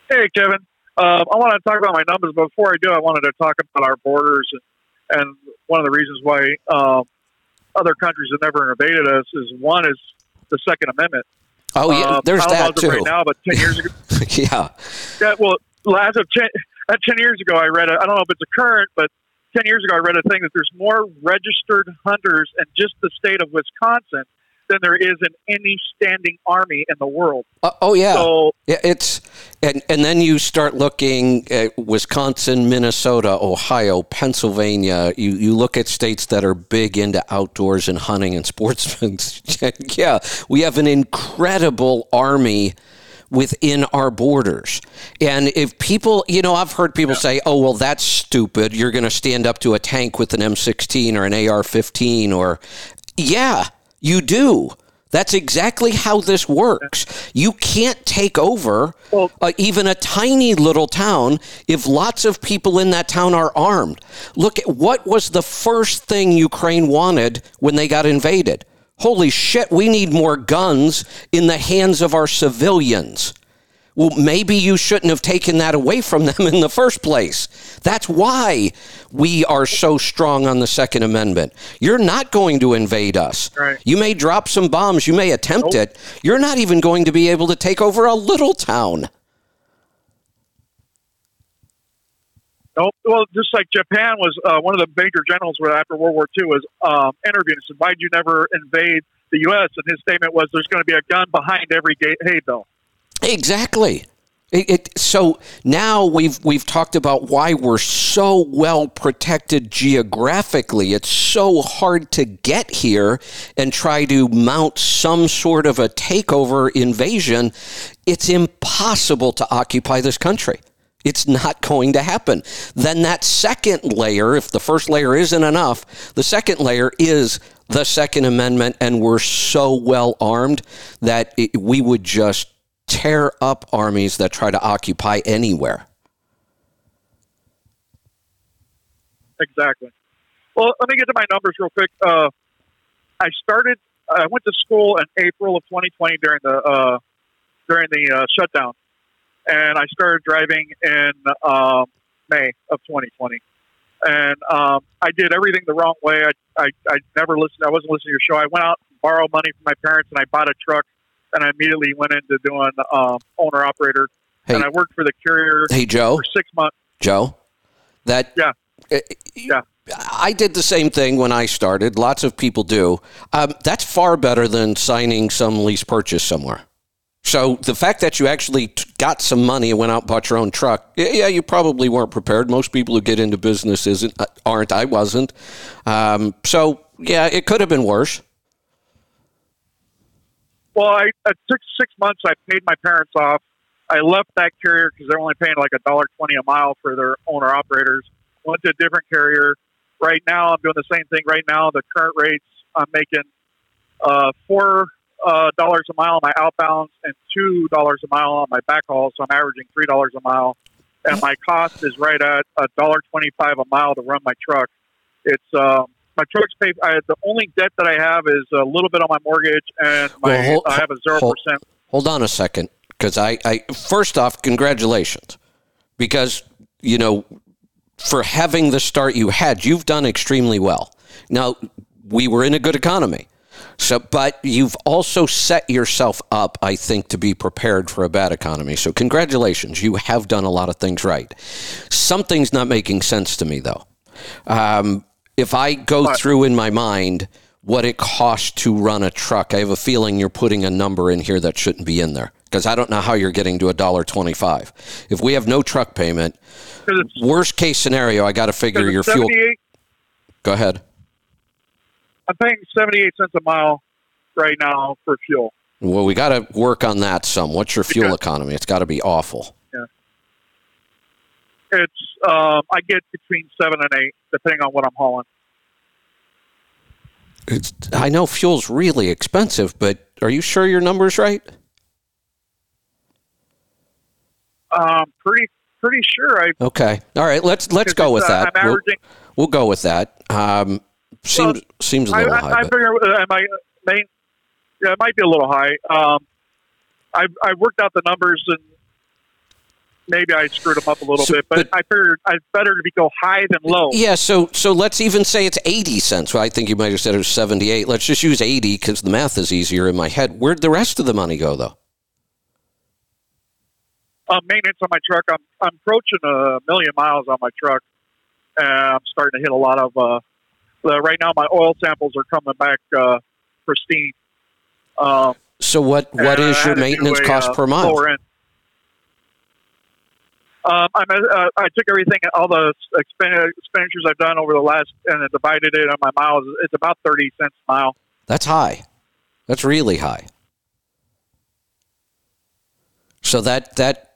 Hey, Kevin. Um, I want to talk about my numbers, but before I do, I wanted to talk about our borders and, and one of the reasons why um, other countries have never invaded us is one is the Second Amendment. Oh yeah, Um, there's I that too. Right now, but ten years ago, yeah, yeah, well, last of 10, uh, 10 years ago, I read, a, I don't know if it's a current, but 10 years ago, I read a thing that there's more registered hunters in just the state of Wisconsin than there is in any standing army in the world. Uh, oh yeah. So, Yeah, it's and and then you start looking at Wisconsin, Minnesota, Ohio, Pennsylvania. You you look at states that are big into outdoors and hunting and sportsmen. yeah, we have an incredible army within our borders. And if people, you know, I've heard people say, "Oh, well, that's stupid. You're going to stand up to a tank with an M16 or an AR-15 or yeah, you do. That's exactly how this works. You can't take over uh, even a tiny little town if lots of people in that town are armed. Look at what was the first thing Ukraine wanted when they got invaded. Holy shit, we need more guns in the hands of our civilians. Well, maybe you shouldn't have taken that away from them in the first place. That's why we are so strong on the Second Amendment. You're not going to invade us. Right. You may drop some bombs, you may attempt Nope. it. You're not even going to be able to take over a little town. no, well, just like Japan was uh, one of the major generals after World War II was um, interviewed and said, "Why'd you never invade the U.S.?" And his statement was, "There's going to be a gun behind every gate hay bale." Exactly. It, it, so now we've we've talked about why we're so well protected geographically. It's so hard to get here and try to mount some sort of a takeover invasion. It's impossible to occupy this country. It's not going to happen. Then that second layer, if the first layer isn't enough, the second layer is the Second Amendment, and we're so well armed that it, we would just tear up armies that try to occupy anywhere. Exactly. Well, let me get to my numbers real quick. Uh, I started. I went to school in April of 2020 during the uh, during the uh, shutdown, and I started driving in um, May of 2020. And um, I did everything the wrong way. I, I I never listened. I wasn't listening to your show. I went out and borrowed money from my parents, and I bought a truck. And I immediately went into doing um, owner operator, Hey. and I worked for the carrier Hey, Joe, for six months. Joe, that Yeah. Uh, Yeah. I did the same thing when I started. Lots of people do. Um, that's far better than signing some lease purchase somewhere. So the fact that you actually t- got some money and went out and bought your own truck, yeah, you probably weren't prepared. Most people who get into business isn't uh, aren't. I wasn't. Um, so yeah, it could have been worse. Well, I it took six months. I paid my parents off. I left that carrier because they're only paying like a dollar twenty a mile for their owner operators. Went to a different carrier. Right now, I'm doing the same thing. Right now, the current rates I'm making uh, four uh, dollars a mile on my outbounds and two dollars a mile on my backhaul. So I'm averaging three dollars a mile, and my cost is right at a dollar twenty-five a mile to run my truck. It's um, my truck's paid. I, the only debt that I have is a little bit on my mortgage, and my Well, hold- I have a zero hold- percent. Hold on a second, because I, I first off, congratulations, because you know, for having the start you had, you've done extremely well. Now, we were in a good economy, so but you've also set yourself up, I think, to be prepared for a bad economy. So, congratulations, you have done a lot of things right. Something's not making sense to me, though. Um, if I go through in my mind what it costs to run a truck, I have a feeling you're putting a number in here that shouldn't be in there because I don't know how you're getting to a dollar twenty-five. If we have no truck payment, worst case scenario, I got to figure your fuel. Go ahead. I'm paying 78 cents a mile right now for fuel. Well, we got to work on that some. What's your fuel economy? It's got to be awful. It's um, I get between seven and eight, depending on what I'm hauling. It's, I know fuel's really expensive, but are you sure your number's right? Um, pretty pretty sure I. Okay. All right. Let's let's go with uh, that. We'll, we'll go with that. Um, seems seems a I, little I, high. I but- figure uh, I might, may, yeah, it might be a little high. Um, I I worked out the numbers and maybe I screwed them up a little So- bit, but, but- I figured it's better to be go high than low. Yeah, so so let's even say it's 80 cents. Well, I think you might have said it was 78. Let's just use 80 because the math is easier in my head. Where'd the rest of the money go, though? Um, maintenance on my truck. I'm I'm approaching a million miles on my truck, and I'm starting to hit a lot of. Uh, uh, right now, my oil samples are coming back uh, pristine. Um, So what what is your had to do maintenance a, cost uh, per mile? Um, I'm, uh, I took everything, all the expenditures I've done over the last, and I divided it on my miles. It's about thirty cents a mile. That's high. That's really high. So that that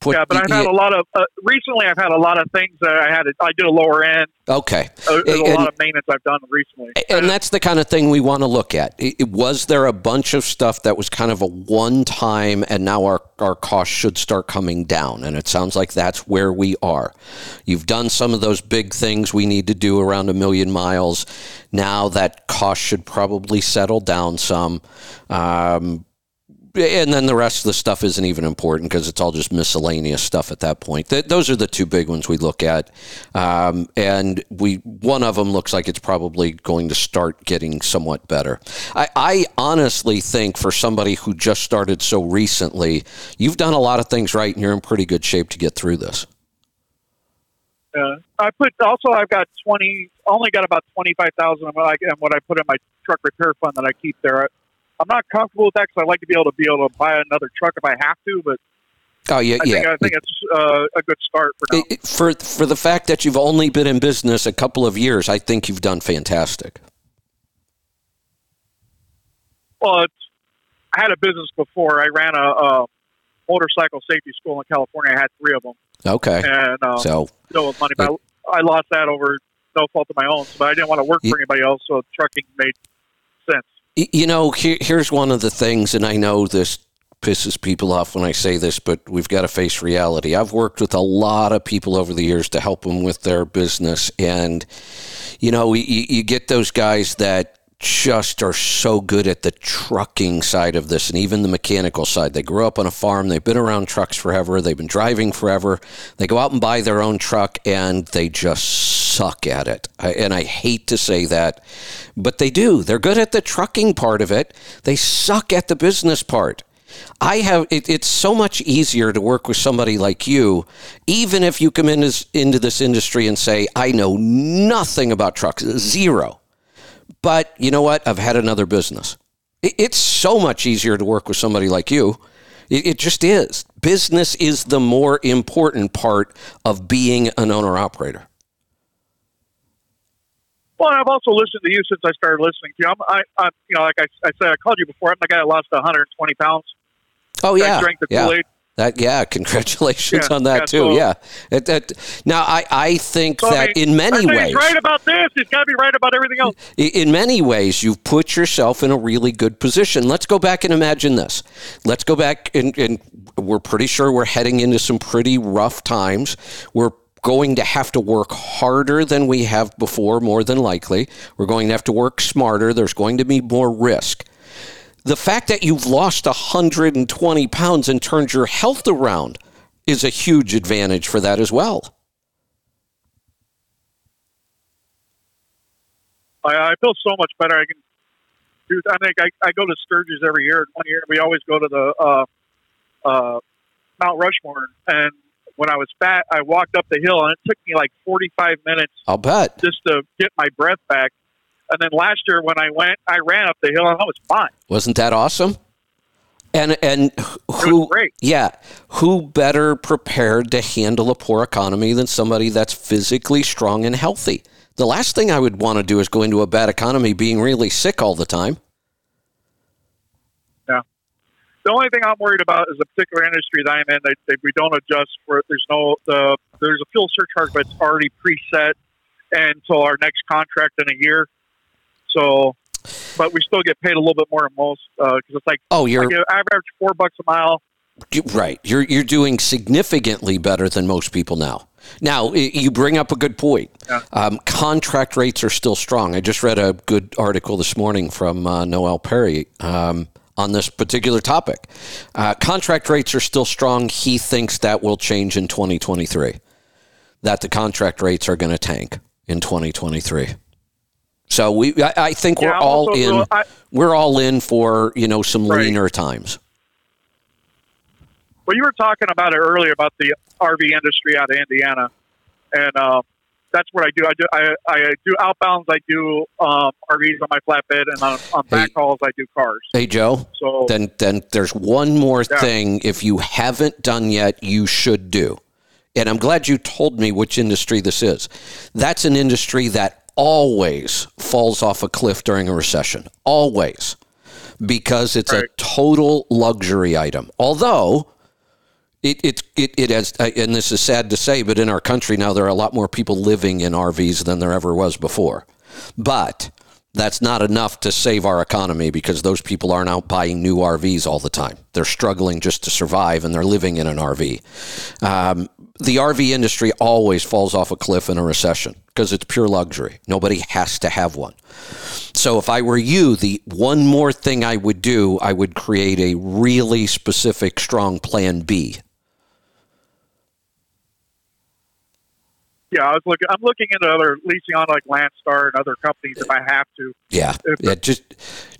put yeah, but I've had a lot of uh, recently. I've had a lot of things that I had. To, I did a lower end. okay. Uh, there's a And- lot of maintenance I've done recently. And that's the kind of thing we want to look at. I- I- was there a bunch of stuff that was kind of a one time and now our, our costs should start coming down? And it sounds like that's where we are. You've done some of those big things we need to do around a million miles. Now that cost should probably settle down some. Um, and then the rest of the stuff isn't even important because it's all just miscellaneous stuff at that point. Th- those are the two big ones we look at, um, and we one of them looks like it's probably going to start getting somewhat better. I, I honestly think for somebody who just started so recently, you've done a lot of things right, and you're in pretty good shape to get through this. Uh, I put also I've got twenty. Only got about twenty five thousand and what I put in my truck repair fund that I keep there. I'm not comfortable with that because I like to be able to be able to buy another truck if I have to. But Oh yeah, I yeah. think I think it's uh, a good start for now. It- it- for for the fact that you've only been in business a couple of years, I think you've done fantastic. Well, it's, I had a business before. I ran a, a motorcycle safety school in California. I had three of them, Okay, and uh, so still with money. But I, I lost that over no fault of my own. But I didn't want to work for anybody else, so trucking made sense. You know, here, here's one of the things, and I know this pisses people off when I say this, but we've got to face reality. I've worked with a lot of people over the years to help them with their business, and you know, you, you get those guys that just are so good at the trucking side of this and even the mechanical side. They grew up on a farm, they've been around trucks forever, they've been driving forever. They go out and buy their own truck and they just suck at it. I, and I hate to say that, but they do. They're good at the trucking part of it, they suck at the business part. I have it, it's so much easier to work with somebody like you, even if you come in as, into this industry and say, I know nothing about trucks, zero. But you know what? I've had another business. It's so much easier to work with somebody like you. It, it just is. Business is the more important part of being an owner operator. Well, I've also listened to you since I started listening to you. I'm, I, I, you know, like I, I said, I called you before. I'm the guy that lost 120 pounds. Oh I yeah, drank the yeah. Kool-Aid. That yeah, congratulations Yeah, on that too. yeah. It- that- now I, I think So, I that mean, in I many ways, he's right about this. He's got to be right about everything else. In many ways, you've put yourself in a really good position. Let's go back and imagine this. Let's go back and, and we're pretty sure we're heading into some pretty rough times. We're going to have to work harder than we have before, more than likely. We're going to have to work smarter. There's going to be more risk. The fact that you've lost 120 pounds and turned your health around is a huge advantage for that as well. I, I feel so much better. I can. I think I, I go to Sturgis every year. One year we always go to the uh, uh, Mount Rushmore, and when I was fat, I walked up the hill, and it took me like 45 minutes I'll bet. just to get my breath back. And then last year when I went, I ran up the hill, and I was fine. Wasn't that awesome? And and who great. yeah, who better prepared to handle a poor economy than somebody that's physically strong and healthy? The last thing I would want to do is go into a bad economy being really sick all the time. Yeah. the only thing I'm worried about is the particular industry that I'm in. That, that we don't adjust for. There's no the there's a fuel surcharge, but it's already preset until our next contract in a year. So, but we still get paid a little bit more than most because uh, it's like oh, you're I, get, I average four bucks a mile. Right, you're you're doing significantly better than most people now. Now, you bring up a good point. Yeah. Um, contract rates are still strong. I just read a good article this morning from uh, Noel Perry um, on this particular topic. Uh, contract rates are still strong. He thinks that will change in 2023, that the contract rates are going to tank in 2023. So we, I, I think we're all in. I, we're all in for you know some right. leaner times. Well, you were talking about it earlier about the RV industry out of Indiana, and uh, that's what I do. I do I, I do outbounds. I do um, RVs on my flatbed, and on, on backhauls, I do cars. Hey Joe. So then, then there's one more yeah. thing. If you haven't done yet, you should do. And I'm glad you told me which industry this is. That's an industry that always falls off a cliff during a recession. Always. Because it's right. a total luxury item. Although it, it, it, it has, uh, and this is sad to say, but in our country now, there are a lot more people living in RVs than there ever was before. But that's not enough to save our economy because those people aren't out buying new RVs all the time. They're struggling just to survive and they're living in an RV. Um, the RV industry always falls off a cliff in a recession because it's pure luxury. Nobody has to have one. So if I were you, the one more thing I would do, I would create a really specific, strong plan B yeah, I was looking. I'm looking into other leasing on like Landstar and other companies if I have to. Yeah, yeah. Just,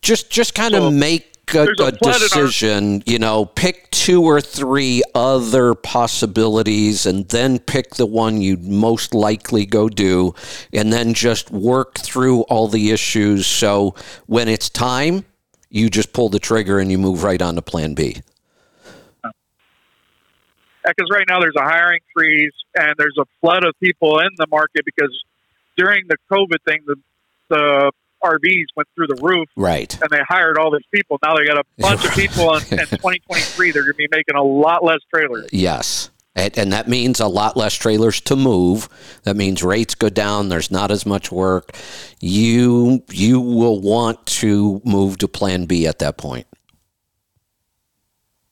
just, just kind so, of make a, a, decision. Our, you know, pick two or three other possibilities, and then pick the one you'd most likely go do, and then just work through all the issues. So when it's time, you just pull the trigger and you move right on to Plan B because right now there's a hiring freeze and there's a flood of people in the market because during the COVID thing, the the RVs went through the roof, right? And they hired all these people. Now they got a bunch of people in, in 2023. They're going to be making a lot less trailers. Yes. And, and that means a lot less trailers to move. That means rates go down. There's not as much work. You you will want to move to Plan B at that point.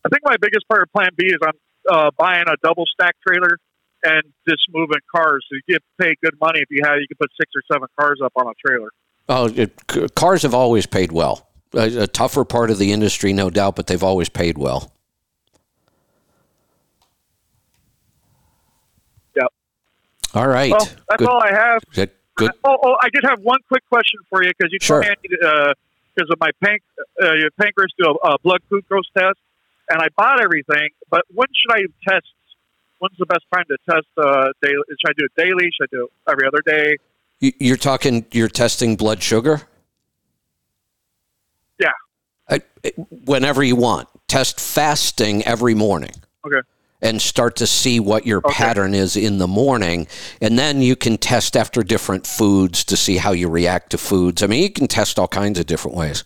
I think my biggest part of Plan B is I'm uh, buying a double stack trailer and just moving cars. So you get paid good money if you have you can put six or seven cars up on a trailer. Oh, it, cars have always paid well. A, a, tougher part of the industry, no doubt, but they've always paid well. Yep. All right. Well, that's good. all I have. Good. Oh, oh, I did have one quick question for you because you told me because uh, of my panc- uh, pancreas do a, a blood glucose test and I bought everything. But when should I test? When's the best time to test? Uh, daily? Should I do it daily? Should I do it every other day? You're talking. You're testing blood sugar. Yeah. I, whenever you want, test fasting every morning. Okay. And start to see what your okay. pattern is in the morning. And then you can test after different foods to see how you react to foods. I mean, you can test all kinds of different ways.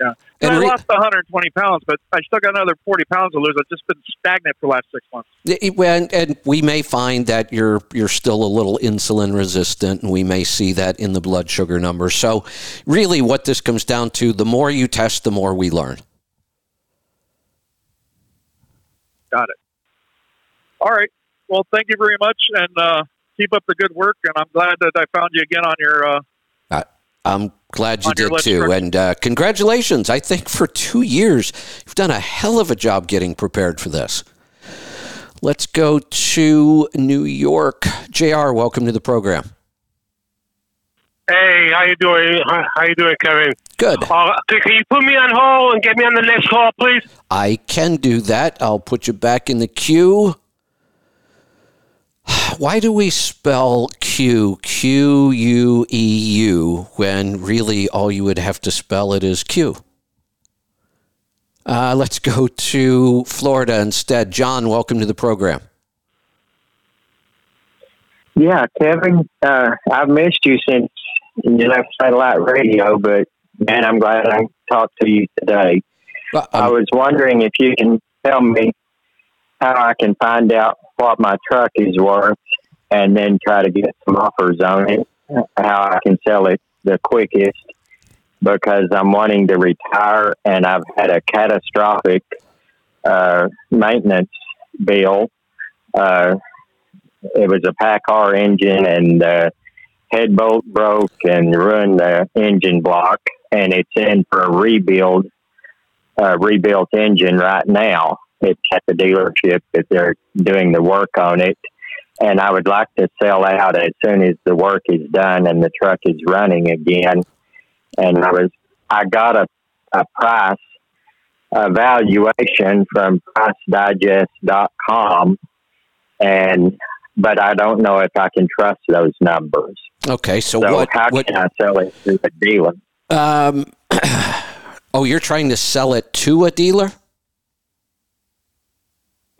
Yeah. And, I re- lost 120 pounds, but I still got another 40 pounds to lose. I've just been stagnant for the last six months. And, and we may find that you're you're still a little insulin resistant, and we may see that in the blood sugar numbers. So, really, what this comes down to: the more you test, the more we learn. Got it. All right. Well, thank you very much, and uh, keep up the good work. And I'm glad that I found you again on your. Uh, I'm glad you did too. And uh, congratulations. I think for two years, you've done a hell of a job getting prepared for this. Let's go to New York. JR, welcome to the program. Hey, how you doing? How you doing, Kevin? Good. Uh, can you put me on hold and get me on the next call, please? I can do that. I'll put you back in the queue. Why do we spell Q Q U E U when really all you would have to spell it is Q? Uh, let's go to Florida instead. John, welcome to the program. Yeah, Kevin, uh, I've missed you since you left Satellite Radio, but man, I'm glad I talked to you today. Well, I um, was wondering if you can tell me how I can find out what my truck is worth and then try to get some offers on it, how I can sell it the quickest because I'm wanting to retire and I've had a catastrophic uh, maintenance bill. Uh, it was a PACCAR engine and the head bolt broke and ruined the engine block and it's in for a rebuild uh, rebuilt engine right now. It's at the dealership if they're doing the work on it. And I would like to sell out as soon as the work is done and the truck is running again. And I was, I got a, a price evaluation from pricedigest.com and, but I don't know if I can trust those numbers. okay, so, So what? how what can I sell it to a dealer? um, oh, you're trying to sell it to a dealer?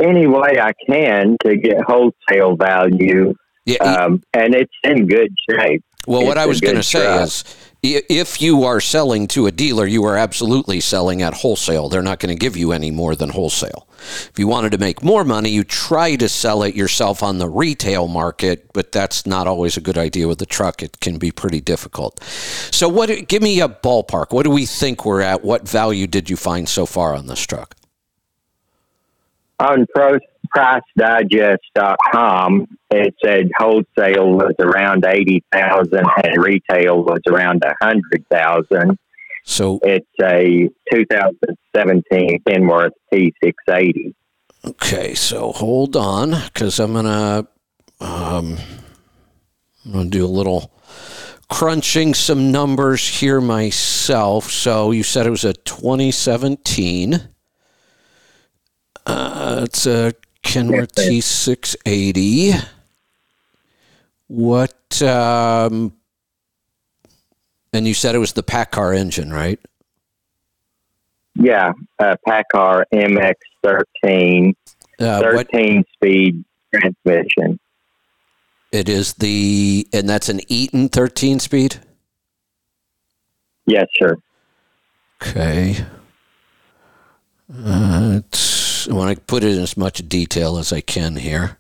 Any way I can to get wholesale value Yeah. um, and it's in good shape. well, what I was going to say is, if you are selling to a dealer, you are absolutely selling at wholesale. They're not going to give you any more than wholesale. If you wanted to make more money, you try to sell it yourself on the retail market, but that's not always a good idea with the truck. It can be pretty difficult. So, what? Give me a ballpark. What do we think we're at? What value did you find so far on this truck? On PriceDigest.com, it said wholesale was around eighty thousand and retail was around a hundred thousand. So, It's a 2017 Kenworth T680. Okay, so hold on, because I'm gonna um, I'm gonna do a little crunching some numbers here myself. So you said it was a 2017. Uh, it's a Kenworth T680. What? Um, and you said it was the PACCAR engine, right? Yeah, uh, PACCAR MX13, Uh, what speed transmission. it is the and that's an Eaton 13 speed. Yes, sir. Okay. Uh, it's, I want to put it in as much detail as I can here.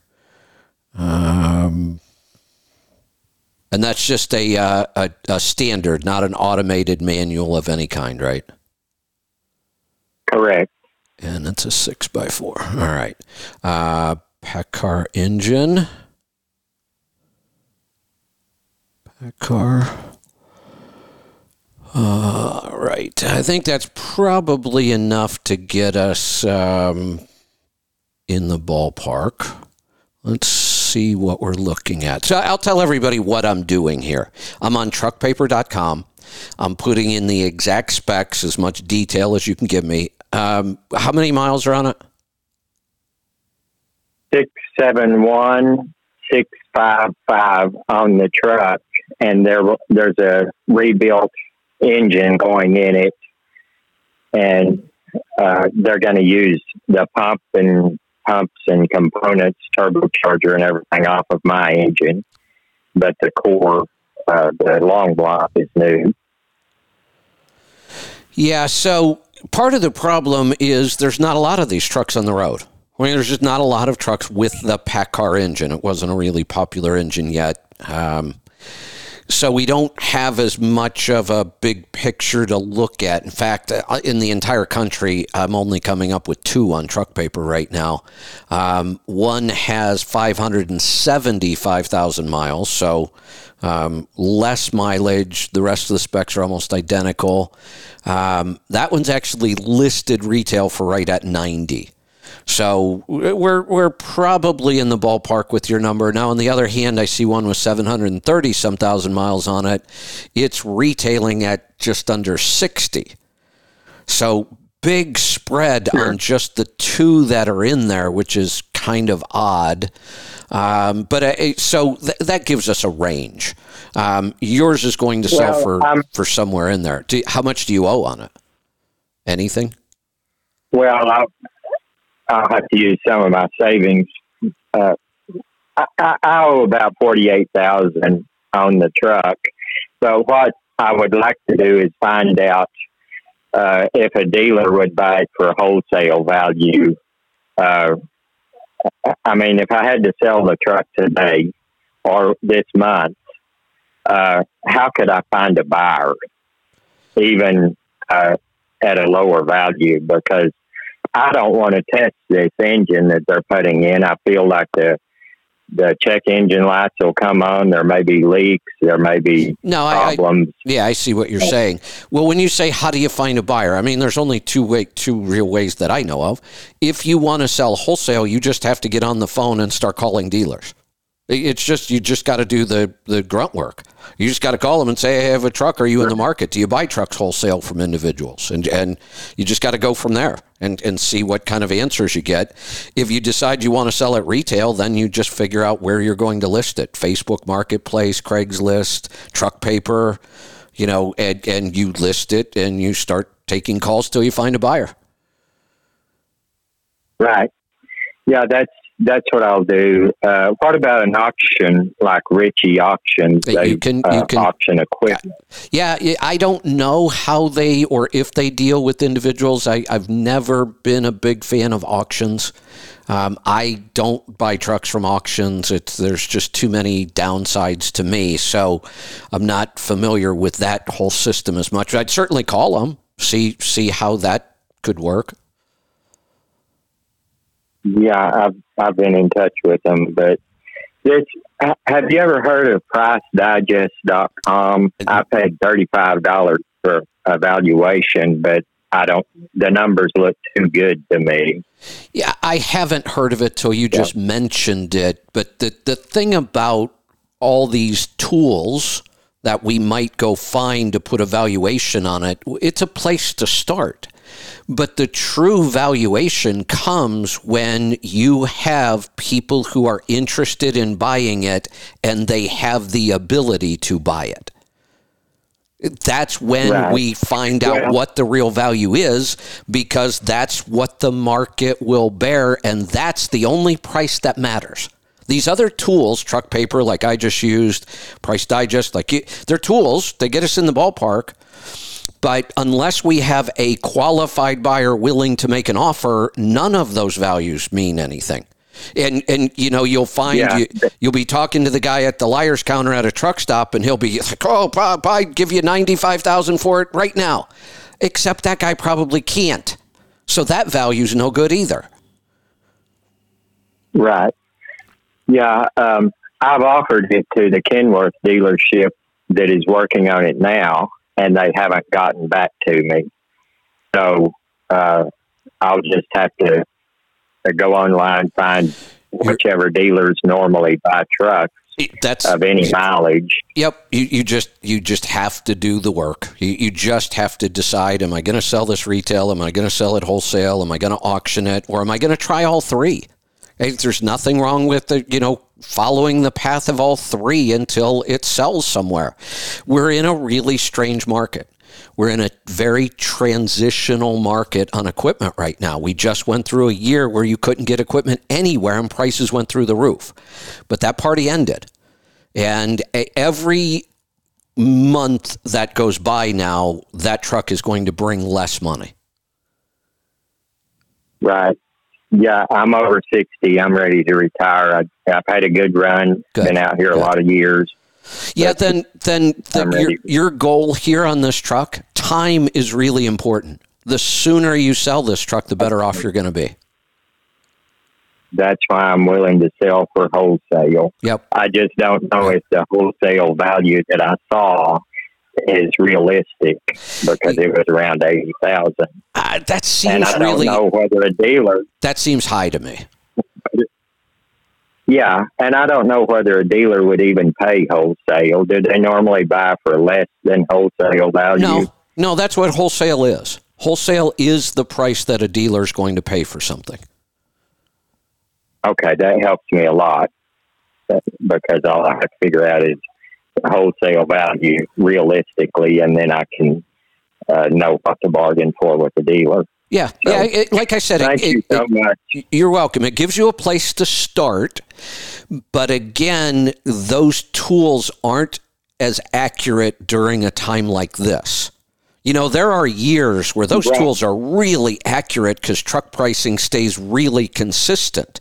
Um, and that's just a, uh, a a standard, not an automated manual of any kind, right? Correct. And it's a six by four. All right. Uh, PACCAR engine. PACCAR. All right. I think that's probably enough to get us um, in the ballpark. Let's see what we're looking at. So I'll tell everybody what I'm doing here. I'm on truckpaper.com. I'm putting in the exact specs, as much detail as you can give me. Um, how many miles are on it? 671 655 on the truck, and there there's a rebuilt engine going in it, and uh, they're going to use the pump and pumps and components, turbocharger and everything off of my engine, but the core, uh, the long block is new. Yeah, so part of the problem is there's not a lot of these trucks on the road. I mean, there's just not a lot of trucks with the PACCAR engine. It wasn't a really popular engine yet. Um, so we don't have as much of a big picture to look at. In fact, uh, in the entire country, I'm only coming up with two on truck paper right now. Um, one has 575,000 miles, so um, less mileage. The rest of the specs are almost identical. Um, that one's actually listed retail for right at 90. So we're we're probably in the ballpark with your number. Now, on the other hand, I see one with 730 some thousand miles on it. It's retailing at just under 60. So big spread on just the two that are in there, which is kind of odd. Um, but uh, so th- that gives us a range. Um, yours is going to sell Well, for um, for somewhere in there. Do, how much do you owe on it? Anything? Well, I'll, I'll have to use some of my savings. Uh, I, I I owe about forty-eight thousand on the truck. So what I would like to do is find out uh, if a dealer would buy it for wholesale value. Uh, I mean, if I had to sell the truck today or this month, uh, how could I find a buyer, even uh, at a lower value? Because I don't want to test this engine that they're putting in. I feel like the the check engine lights will come on. There may be leaks. There may be no, I, problems. I, yeah, I see what you're saying. Well, when you say how do you find a buyer, I mean, there's only two way, two real ways that I know of. If you want to sell wholesale, you just have to get on the phone and start calling dealers. It's just you just got to do the the grunt work. You just got to call them and say, "I have a truck. Are you in the market? Do you buy trucks wholesale from individuals?" And and you just got to go from there and and see what kind of answers you get. If you decide you want to sell at retail, then you just figure out where you're going to list it: Facebook Marketplace, Craigslist, Truck Paper, you know, and and you list it and you start taking calls till you find a buyer. Right. Yeah, that's that's what I'll do. Uh, what about an auction like Ritchie Auctions? They you can, uh, you can auction equipment. Yeah, I don't know how they or if they deal with individuals. I, have never been a big fan of auctions. Um, I don't buy trucks from auctions. It's there's just too many downsides to me, so I'm not familiar with that whole system as much. I'd certainly call them, see see how that could work. Yeah, I've I've been in touch with them, but this have you ever heard of PriceDigest.com? I paid thirty five dollars for evaluation, but I don't. The numbers look too good to me. Yeah, I haven't heard of it till you yeah. just mentioned it. But the the thing about all these tools that we might go find to put a valuation on it, it's a place to start. But the true valuation comes when you have people who are interested in buying it and they have the ability to buy it. That's when right. we find out yeah. what the real value is because that's what the market will bear, and that's the only price that matters. These other tools, truck paper, like I just used, Price Digest, like you, they're tools. They get us in the ballpark, but unless we have a qualified buyer willing to make an offer, none of those values mean anything. And and you know you'll find yeah. you you'll be talking to the guy at the liar's counter at a truck stop, and he'll be like, "Oh, I'd give you ninety five thousand for it right now," except that guy probably can't. So that value's no good either. Right. Yeah, um, I've offered it to the Kenworth dealership that is working on it now, and they haven't gotten back to me. So uh, I'll just have to, to go online find whichever dealers normally buy trucks that's of any mileage. Yep, you, you just you just have to do the work. You, you just have to decide: Am I going to sell this retail? Am I going to sell it wholesale? Am I going to auction it, or am I going to try all three? There's nothing wrong with the you know following the path of all three until it sells somewhere. We're in a really strange market. We're in a very transitional market on equipment right now. We just went through a year where you couldn't get equipment anywhere and prices went through the roof. But that party ended. And every month that goes by now, that truck is going to bring less money. Right. Yeah, I'm over 60. I'm ready to retire. I, have had a good run. Good. Been out here good. a lot of years. Yeah, then then the, your, your goal here on this truck, time is really important. The sooner you sell this truck, the better off you're going to be. That's why I'm willing to sell for wholesale. Yep. I just don't know if the wholesale value that I saw is realistic because it was around eighty thousand. Uh, that seems and I really. don't know whether a dealer. That seems high to me. Yeah, and I don't know whether a dealer would even pay wholesale. Do they normally buy for less than wholesale value? No, no, that's what wholesale is. Wholesale is the price that a dealer is going to pay for something. Okay, that helps me a lot because all I have to figure out is wholesale value realistically, and then I can uh, know what to bargain for with the dealer. Yeah, so, yeah. It, like I said, thank it, you so much. You're welcome. It gives you a place to start, but again, those tools aren't as accurate during a time like this. You know, there are years where those Right. tools are really accurate because truck pricing stays really consistent.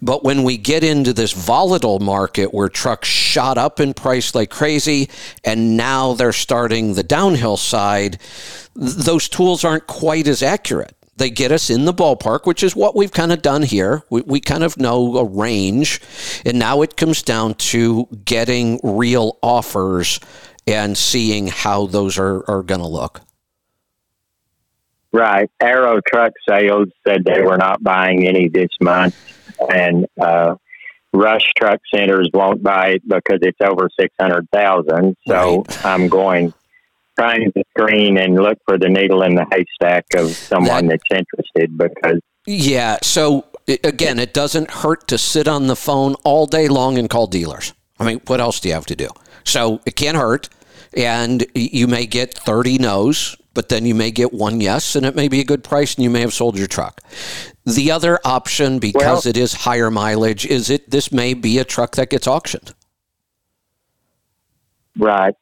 But when we get into this volatile market where trucks shot up in price like crazy and now they're starting the downhill side, th- those tools aren't quite as accurate. They get us in the ballpark, which is what we've kind of done here. We, we kind of know a range. And now it comes down to getting real offers and seeing how those are, are going to look. Right. Arrow Truck Sales said they were not buying any this month, and uh, Rush Truck Centers won't buy it because it's over six hundred thousand. So I'm going trying to screen and look for the needle in the haystack of someone that's interested because Yeah. So again, it doesn't hurt to sit on the phone all day long and call dealers. I mean, what else do you have to do? So it can't hurt, and you may get thirty no's, but then you may get one yes, and it may be a good price, and you may have sold your truck. The other option, because it is higher mileage, is it this may be a truck that gets auctioned. Right.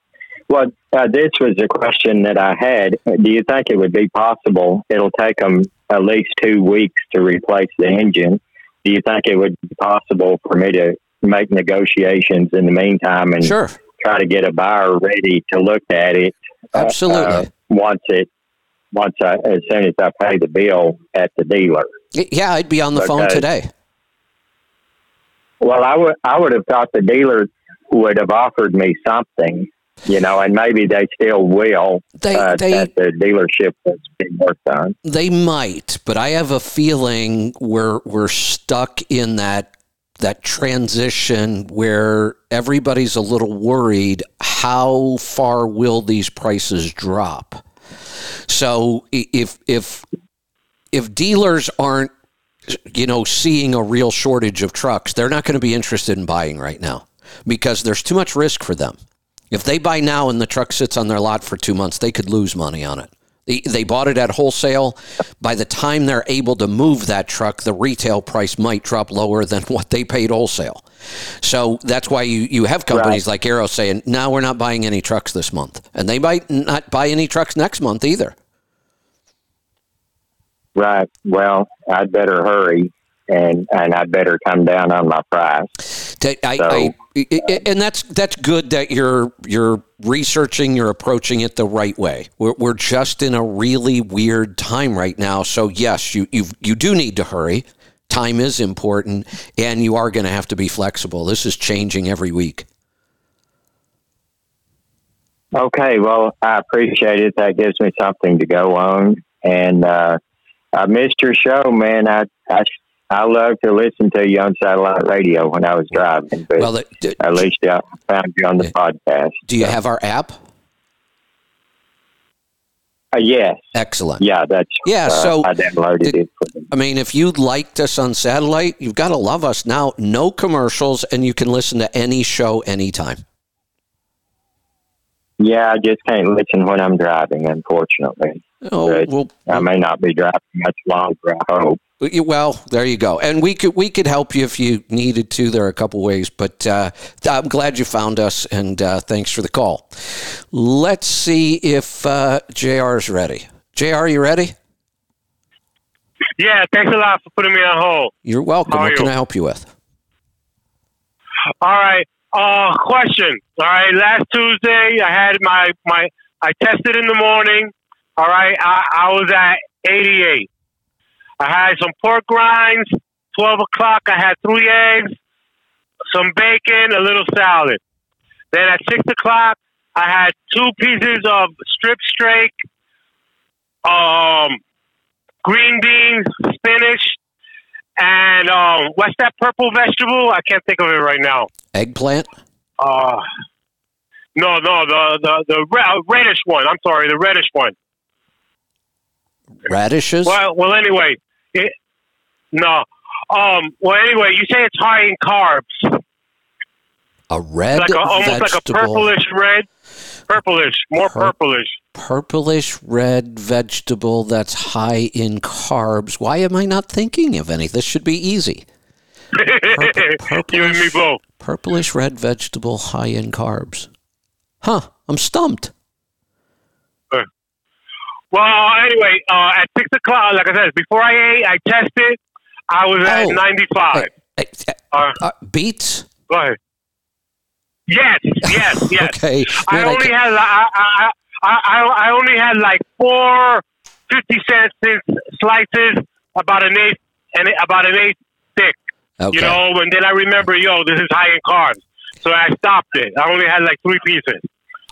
Well, uh, this was a question that I had. Do you think it would be possible? It'll take them at least two weeks to replace the engine. Do you think it would be possible for me to make negotiations in the meantime and Sure. Try to get a buyer ready to look at it? uh, Absolutely. uh, once it, once I, as soon as I pay the bill at the dealer. Yeah, I'd be on the phone today. Well, I would I would have thought the dealer would have offered me something, you know, and maybe they still will. They uh, they at the dealership that's being worked on. They might, but I have a feeling we're we're stuck in that that transition where everybody's a little worried how far will these prices drop. So if if if dealers aren't you know seeing a real shortage of trucks, they're not going to be interested in buying right now because there's too much risk for them. If they buy now and the truck sits on their lot for 2 months, they could lose money on it. They, they bought it at wholesale. By the time they're able to move that truck, the retail price might drop lower than what they paid wholesale. So that's why you, you have companies like Arrow saying, now we're not buying any trucks this month. And they might not buy any trucks next month either. Right. Well, I'd better hurry and and I'd better come down on my price. I, So- I, I- and that's that's good that you're you're researching, you're approaching it the right way. We're, we're just in a really weird time right now. So yes, you you you do need to hurry. Time is important, and you are going to have to be flexible. This is changing every week. Okay. Well, I appreciate it. That gives me something to go on. And uh, I missed your show, man. I I I love to listen to you on satellite radio when I was driving, but Well, the, d- at least I found you on the podcast. do you have our app? Uh, yes. Excellent. Yeah. That's Yeah, uh, so I downloaded it. I mean, if you liked us on satellite, you've got to love us now. No commercials, and you can listen to any show anytime. Yeah, I just can't listen when I'm driving, unfortunately. Oh, well, I may not be driving much longer, I hope. Well, there you go. And we could we could help you if you needed to. There are a couple ways, but uh, I'm glad you found us, and uh, thanks for the call. Let's see if uh, Jr. is ready. Jr., you ready? Yeah, thanks a lot for putting me on hold. You're welcome. How what can? I help you with? All right. Uh, question. All right. Last Tuesday, I had my my. I tested in the morning. All right. I, I was at 88. I had some pork rinds. 12 o'clock, I had three eggs, some bacon, a little salad. Then at 6 o'clock, I had two pieces of strip steak, um, green beans, spinach, and um, what's that purple vegetable? I can't think of it right now. Eggplant. Uh, no, no, the the the uh, reddish one. I'm sorry, the reddish one. Radishes. Well, well, anyway, it, no. Um. Well, anyway, you say it's high in carbs, A red like a, almost like a purplish red, purplish, more Pur- purplish. purplish red vegetable that's high in carbs. Why am I not thinking of any? This should be easy. Purple- you and me both. Purplish red vegetable high in carbs. Huh, I'm stumped. Well, anyway, uh, at six o'clock, like I said, before I ate, I tested. I was at Oh. ninety-five. Uh, Uh, beets? go ahead. Yes, yes, yes. Okay. I only had I, I, I, I, I only had like four fifty cent slices, about an eighth and about an eighth thick. okay. You know, and then I remember, yo, this is high in carbs, so I stopped it. I only had like three pieces.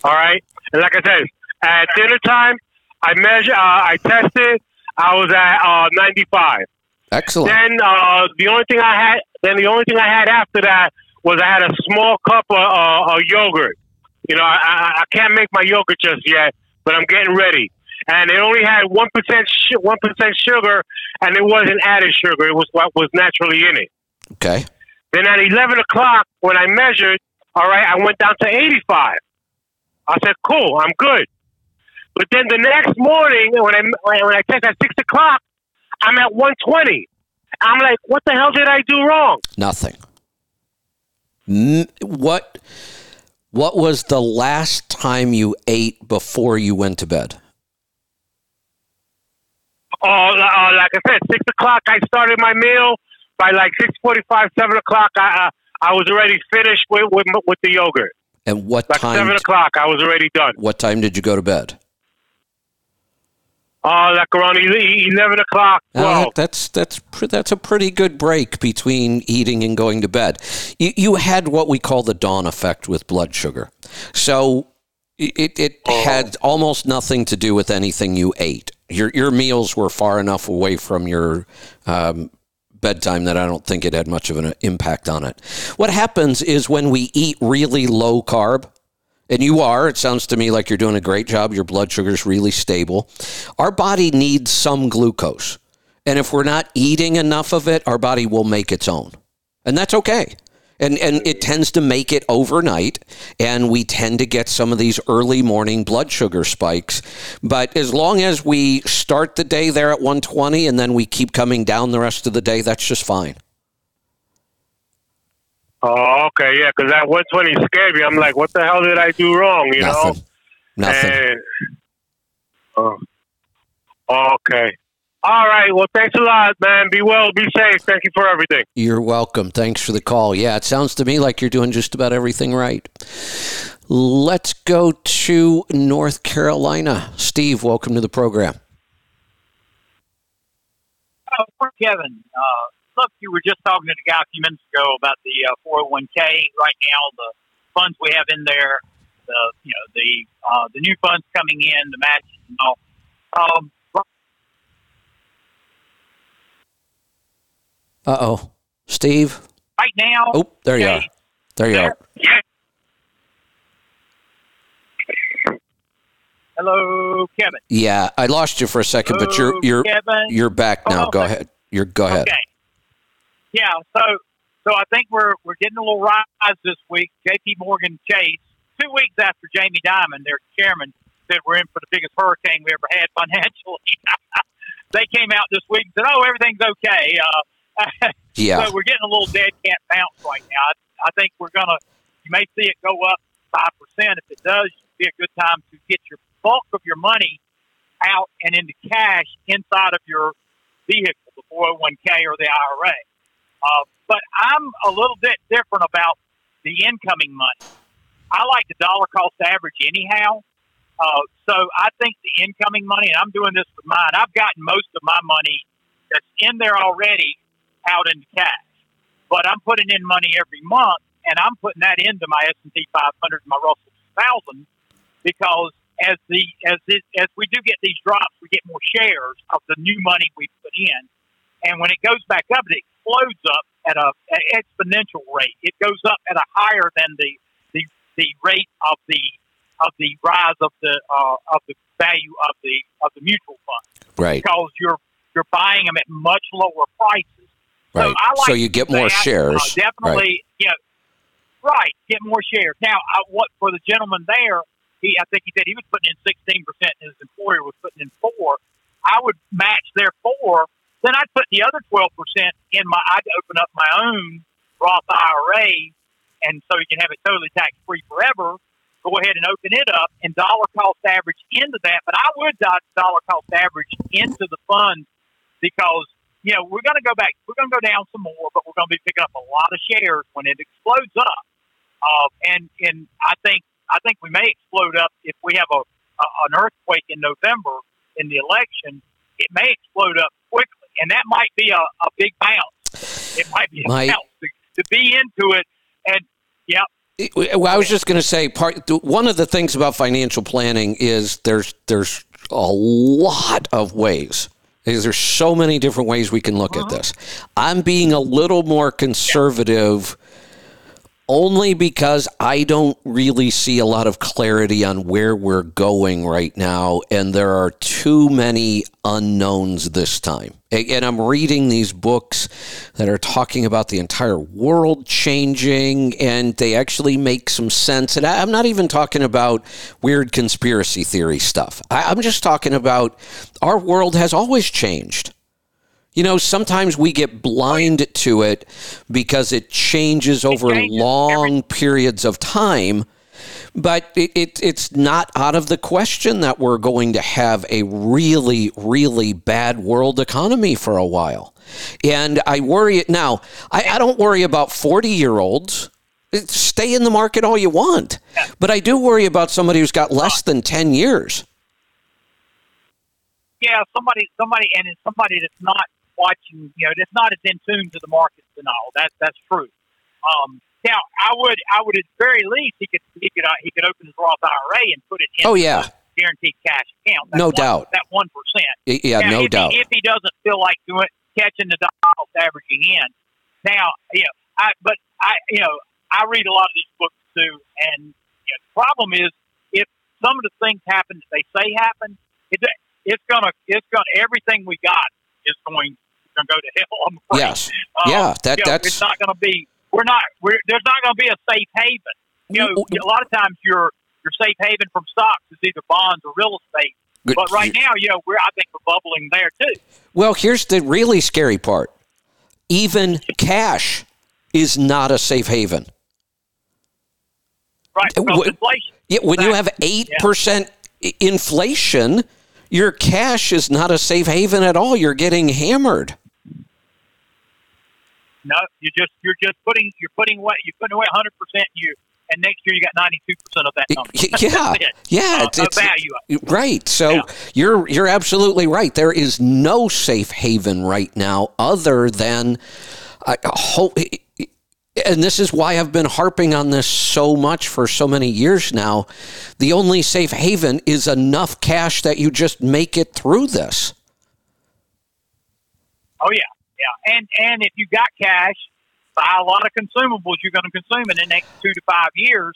All right, and like I said, at dinner time, I measure, uh, I tested. I was at uh, ninety five. Excellent. Then uh, the only thing I had, then the only thing I had after that was I had a small cup of uh, uh, yogurt. You know, I, I, I can't make my yogurt just yet, but I'm getting ready. And it only had one percent one percent sugar, and it wasn't added sugar. It was what was naturally in it. Okay. Then at eleven o'clock, when I measured, all right, I went down to eighty five. I said, "Cool, I'm good." But then the next morning, when I when I checked at six o'clock, I'm at one twenty. I'm like, "What the hell did I do wrong?" Nothing. N- what what was the last time you ate before you went to bed? Oh, uh, like I said, six o'clock. I started my meal. By like six forty-five, seven o'clock, I uh, I was already finished with, with with the yogurt. And what Like time seven o'clock, I was already done. what time did you go to bed? Oh, like around eleven o'clock. Uh, that- that's that's that's a pretty good break between eating and going to bed. You, you had what we call the dawn effect with blood sugar, so it it had almost nothing to do with anything you ate. Your your meals were far enough away from your um, bedtime that I don't think it had much of an impact on it. What happens is when we eat really low carb, and you are, it sounds to me like you're doing a great job. Your blood sugar is really stable. Our body needs some glucose. And if we're not eating enough of it, our body will make its own. And that's okay. And, and it tends to make it overnight, and we tend to get some of these early morning blood sugar spikes. But as long as we start the day there at 120 and then we keep coming down the rest of the day, that's just fine. Oh, okay, yeah, because that 120 scared me. I'm like, what the hell did I do wrong? You Nothing. know? Nothing. And, oh, okay. All right. Well, thanks a lot, man. Be well. Be safe. Thank you for everything. You're welcome. Thanks for the call. Yeah, it sounds to me like you're doing just about everything right. Let's go to North Carolina. Steve, welcome to the program. Oh, Kevin, uh, look, you were just talking to the guy a few minutes ago about the uh, 401k. Right now, the funds we have in there, the you know the uh, the new funds coming in, the matches and all. Um, Uh oh. Steve? right now, Oh, there you are. There you are. Hello, Kevin. Yeah, I lost you for a second, but you're you're Kevin. you're back now. Oh, Go okay. ahead. You're go ahead. Okay. Yeah, so so I think we're we're getting a little rise this week. J.P. Morgan Chase, two weeks after Jamie Dimon, their chairman, said we're in for the biggest hurricane we ever had financially. they came out this week and said, "Oh, everything's okay." Uh, Yeah. So we're getting a little dead cat bounce right now. I, I think we're gonna. You may see it go up five percent. If it does, it'd be a good time to get your bulk of your money out and into cash inside of your vehicle, the 401k or the IRA. Uh, but I'm a little bit different about the incoming money. I like the dollar cost average anyhow. Uh, so I think the incoming money, and I'm doing this with mine. I've gotten most of my money that's in there already out into cash, but I'm putting in money every month, and I'm putting that into my S&P 500 and my Russell 2000 because as the as it, as we do get these drops, we get more shares of the new money we put in, and when it goes back up, it explodes up at a an exponential rate. It goes up at a higher than the the, the rate of the of the rise of the uh, of the value of the of the mutual fund Right. because you're you're buying them at much lower prices. Right. I like So you get more that. shares. Uh, definitely, yeah. Right, get more shares. Now, I, what for the gentleman there? He, I think he said he was putting in sixteen percent, and his employer was putting in four. I would match their four. Then I'd put the other twelve percent in my. I'd open up my own Roth IRA, and so you can have it totally tax free forever. go ahead and open it up and dollar cost average into that. But I would dollar cost average into the funds because you know we're going to go back, we're going to go down some more, but we're going to be picking up a lot of shares when it explodes up. Uh, and and I think I think we may explode up if we have a, a an earthquake in November in the election. It may explode up quickly, and that might be a, a big bounce. It might be a My- bounce to, to be into it. And yeah, Well, I was just going to say part one of the things about financial planning is there's there's a lot of ways. There's so many different ways we can look at uh-huh. this. I'm being a little more conservative only because I don't really see a lot of clarity on where we're going right now, and there are too many unknowns this time. And I'm reading these books that are talking about the entire world changing, and they actually make some sense. And I'm not even talking about weird conspiracy theory stuff. I'm just talking about our world has always changed. You know, sometimes we get blind to it because it changes over long periods of time. But it, it, it's not out of the question that we're going to have a really, really bad world economy for a while. And I worry now, I, I don't worry about 40 year olds. Stay in the market all you want. But I do worry about somebody who's got less than 10 years. yeah, somebody, somebody, and it's somebody that's not watching, you know, that's not as in tune to the markets and all. That's that's true. Um, now, I would, I would at the very least, he could, he could, uh, he could open his Roth IRA and put it in. Oh, yeah. guaranteed cash account. That No one- doubt. That one percent. Yeah, Now, no if doubt. He, if he doesn't feel like doing catching the dollars averaging in, now, you know, I but I, you know, I read a lot of these books too, and you know, the problem is if some of the things happen that they say happen, it, it's gonna, it's gonna, everything we got is going to go to hell. I'm afraid. Yes. Uh, Yeah, that- you know, that's- it's not going to be. We're not. We're, there's not going to be a safe haven. You know, a lot of times your your safe haven from stocks is either bonds or real estate. Good. But right now, you know, we're I think we're bubbling there too. Well, here's the really scary part. Even cash is not a safe haven. Right, Uh, because inflation. Yeah, when you have Exactly. 8% i- inflation, your cash is not a safe haven at all. You're getting hammered. No, you just you're just putting you're putting away you're putting away 100 percent you, and next year you got 92 percent of that number. Yeah. It. Yeah, Uh, it's- it's- value. Right. So Yeah. you're you're absolutely right. There is no safe haven right now other than I hope and this is why I've been harping on this so much for so many years now. The only safe haven is enough cash that you just make it through this. Oh yeah, yeah, and and if you got cash, buy a lot of consumables you're going to consume in the next two to five years,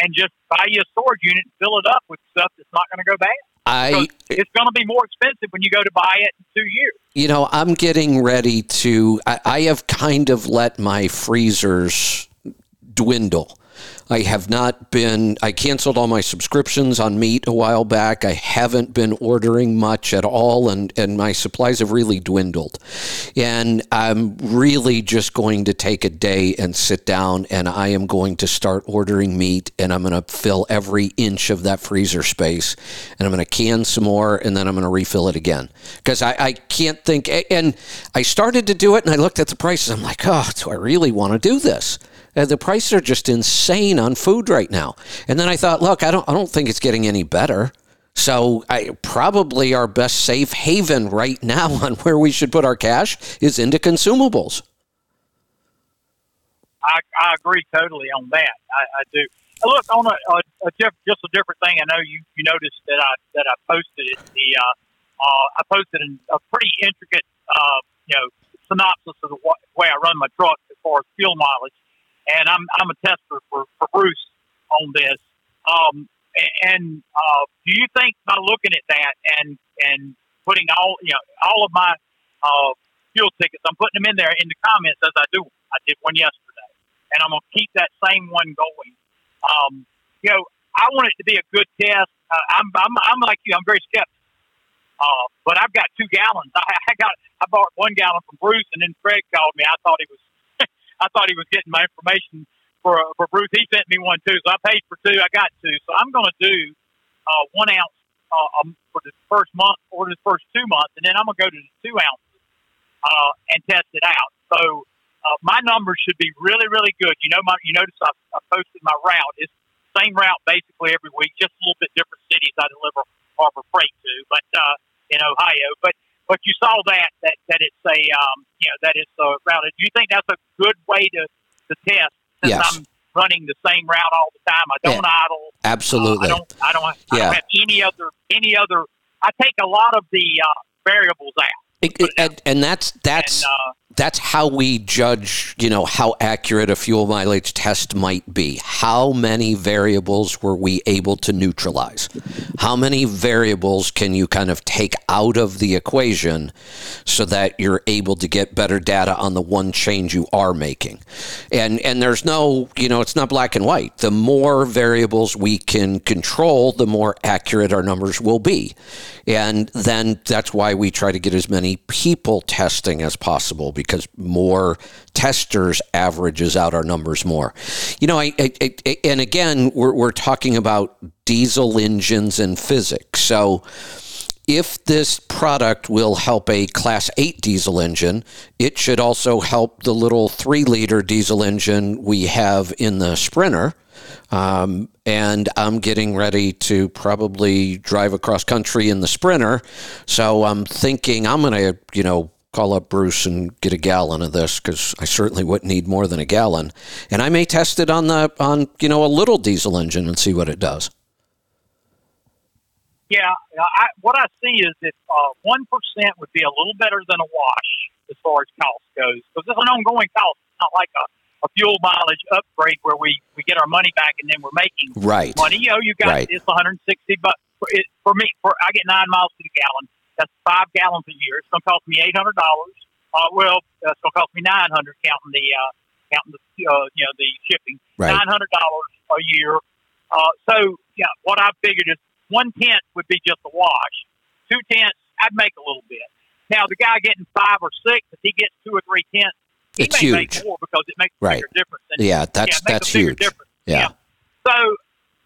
and just buy you a storage unit and fill it up with stuff that's not going to go bad. I it's going to be more expensive when you go to buy it in two years. you know, I'm getting ready to. I, I have kind of let my freezers dwindle. I have not been. I canceled all my subscriptions on meat a while back. I haven't been ordering much at all, and and my supplies have really dwindled. And I'm really just going to take a day and sit down, and I am going to start ordering meat, and I'm going to fill every inch of that freezer space, and I'm going to can some more, and then I'm going to refill it again because I, I can't think. And I started to do it, and I looked at the prices. I'm like, oh, do I really want to do this? Uh, the prices are just insane on food right now. And then I thought, look, I don't, I don't think it's getting any better. So I probably our best safe haven right now on where we should put our cash is into consumables. I, I agree totally on that. I, I do. Look on a, a, a diff, just a different thing. I know you, you noticed that I that I posted it. The uh, uh, I posted an, a pretty intricate uh, you know synopsis of the way I run my truck as far as fuel mileage, and I'm I'm a tester for, for Bruce on this. Um, and uh, do you think by looking at that and and putting all you know all of my uh, fuel tickets, I'm putting them in there in the comments as I do. I did one yesterday, and I'm gonna keep that same one going. Um, you know, I want it to be a good test. Uh, I'm, I'm I'm like you. I'm very skeptical. Uh, but I've got two gallons. I, I got I bought one gallon from Bruce, and then Craig called me. I thought he was I thought he was getting my information for for Bruce. He sent me one too, so I paid for two. I got two, so I'm going to do uh, one ounce uh, um, for the first month or the first two months, and then I'm going to go to the two ounces uh, and test it out. So uh, my numbers should be really, really good. You know, my you notice I, I posted my route. It's same route basically every week, just a little bit different cities I deliver Harbor Freight to, but uh, in Ohio. But but you saw that that that it's a um, you know that it's a route. Do you think that's a good way to to test? Since Yes. I'm running the same route all the time. I don't idle. Uh, Absolutely. I don't. I don't. I Yeah. don't have any other. Any other. I take a lot of the uh, variables out. It- it- and, and that's that's And, uh, that's how we judge, you know, how accurate a fuel mileage test might be. How many variables were we able to neutralize? How many variables can you kind of take out of the equation so that you're able to get better data on the one change you are making? And and there's no, you know, it's not black and white. The more variables we can control, the more accurate our numbers will be. And then that's why we try to get as many people testing as possible because more testers averages out our numbers more. You know, I, I, I and again, we're, we're talking about diesel engines and physics. So if this product will help a class 8 diesel engine, it should also help the little 3 liter diesel engine we have in the Sprinter. Um, and I'm getting ready to probably drive across country in the Sprinter. So I'm thinking I'm going to, you know, call up Bruce and get a gallon of this because I certainly wouldn't need more than a gallon. And I may test it on the on you know a little diesel engine and see what it does. Yeah, I, what I see is that uh, one would be a little better than a wash as far as cost goes, because it's an ongoing cost. It's not like a, a fuel mileage upgrade where we, we get our money back and then we're making Right. money. You know, you got Right. it's 160 bucks for, it, for me. For I get nine miles to the gallon. That's five gallons a year. It's going to cost me eight hundred dollars. Uh, well, uh, it's going to cost me nine hundred counting the uh, counting the uh, you know the shipping. Right. Nine hundred dollars a year. Uh, so yeah, what I figured is one tenth would be just a wash. Two tenths, I'd make a little bit. Now the guy getting five or six, if he gets two or three tenths, he It's may huge. make more because it makes a Right. bigger difference. And, Yeah, that's yeah, that's huge. difference. Yeah. So,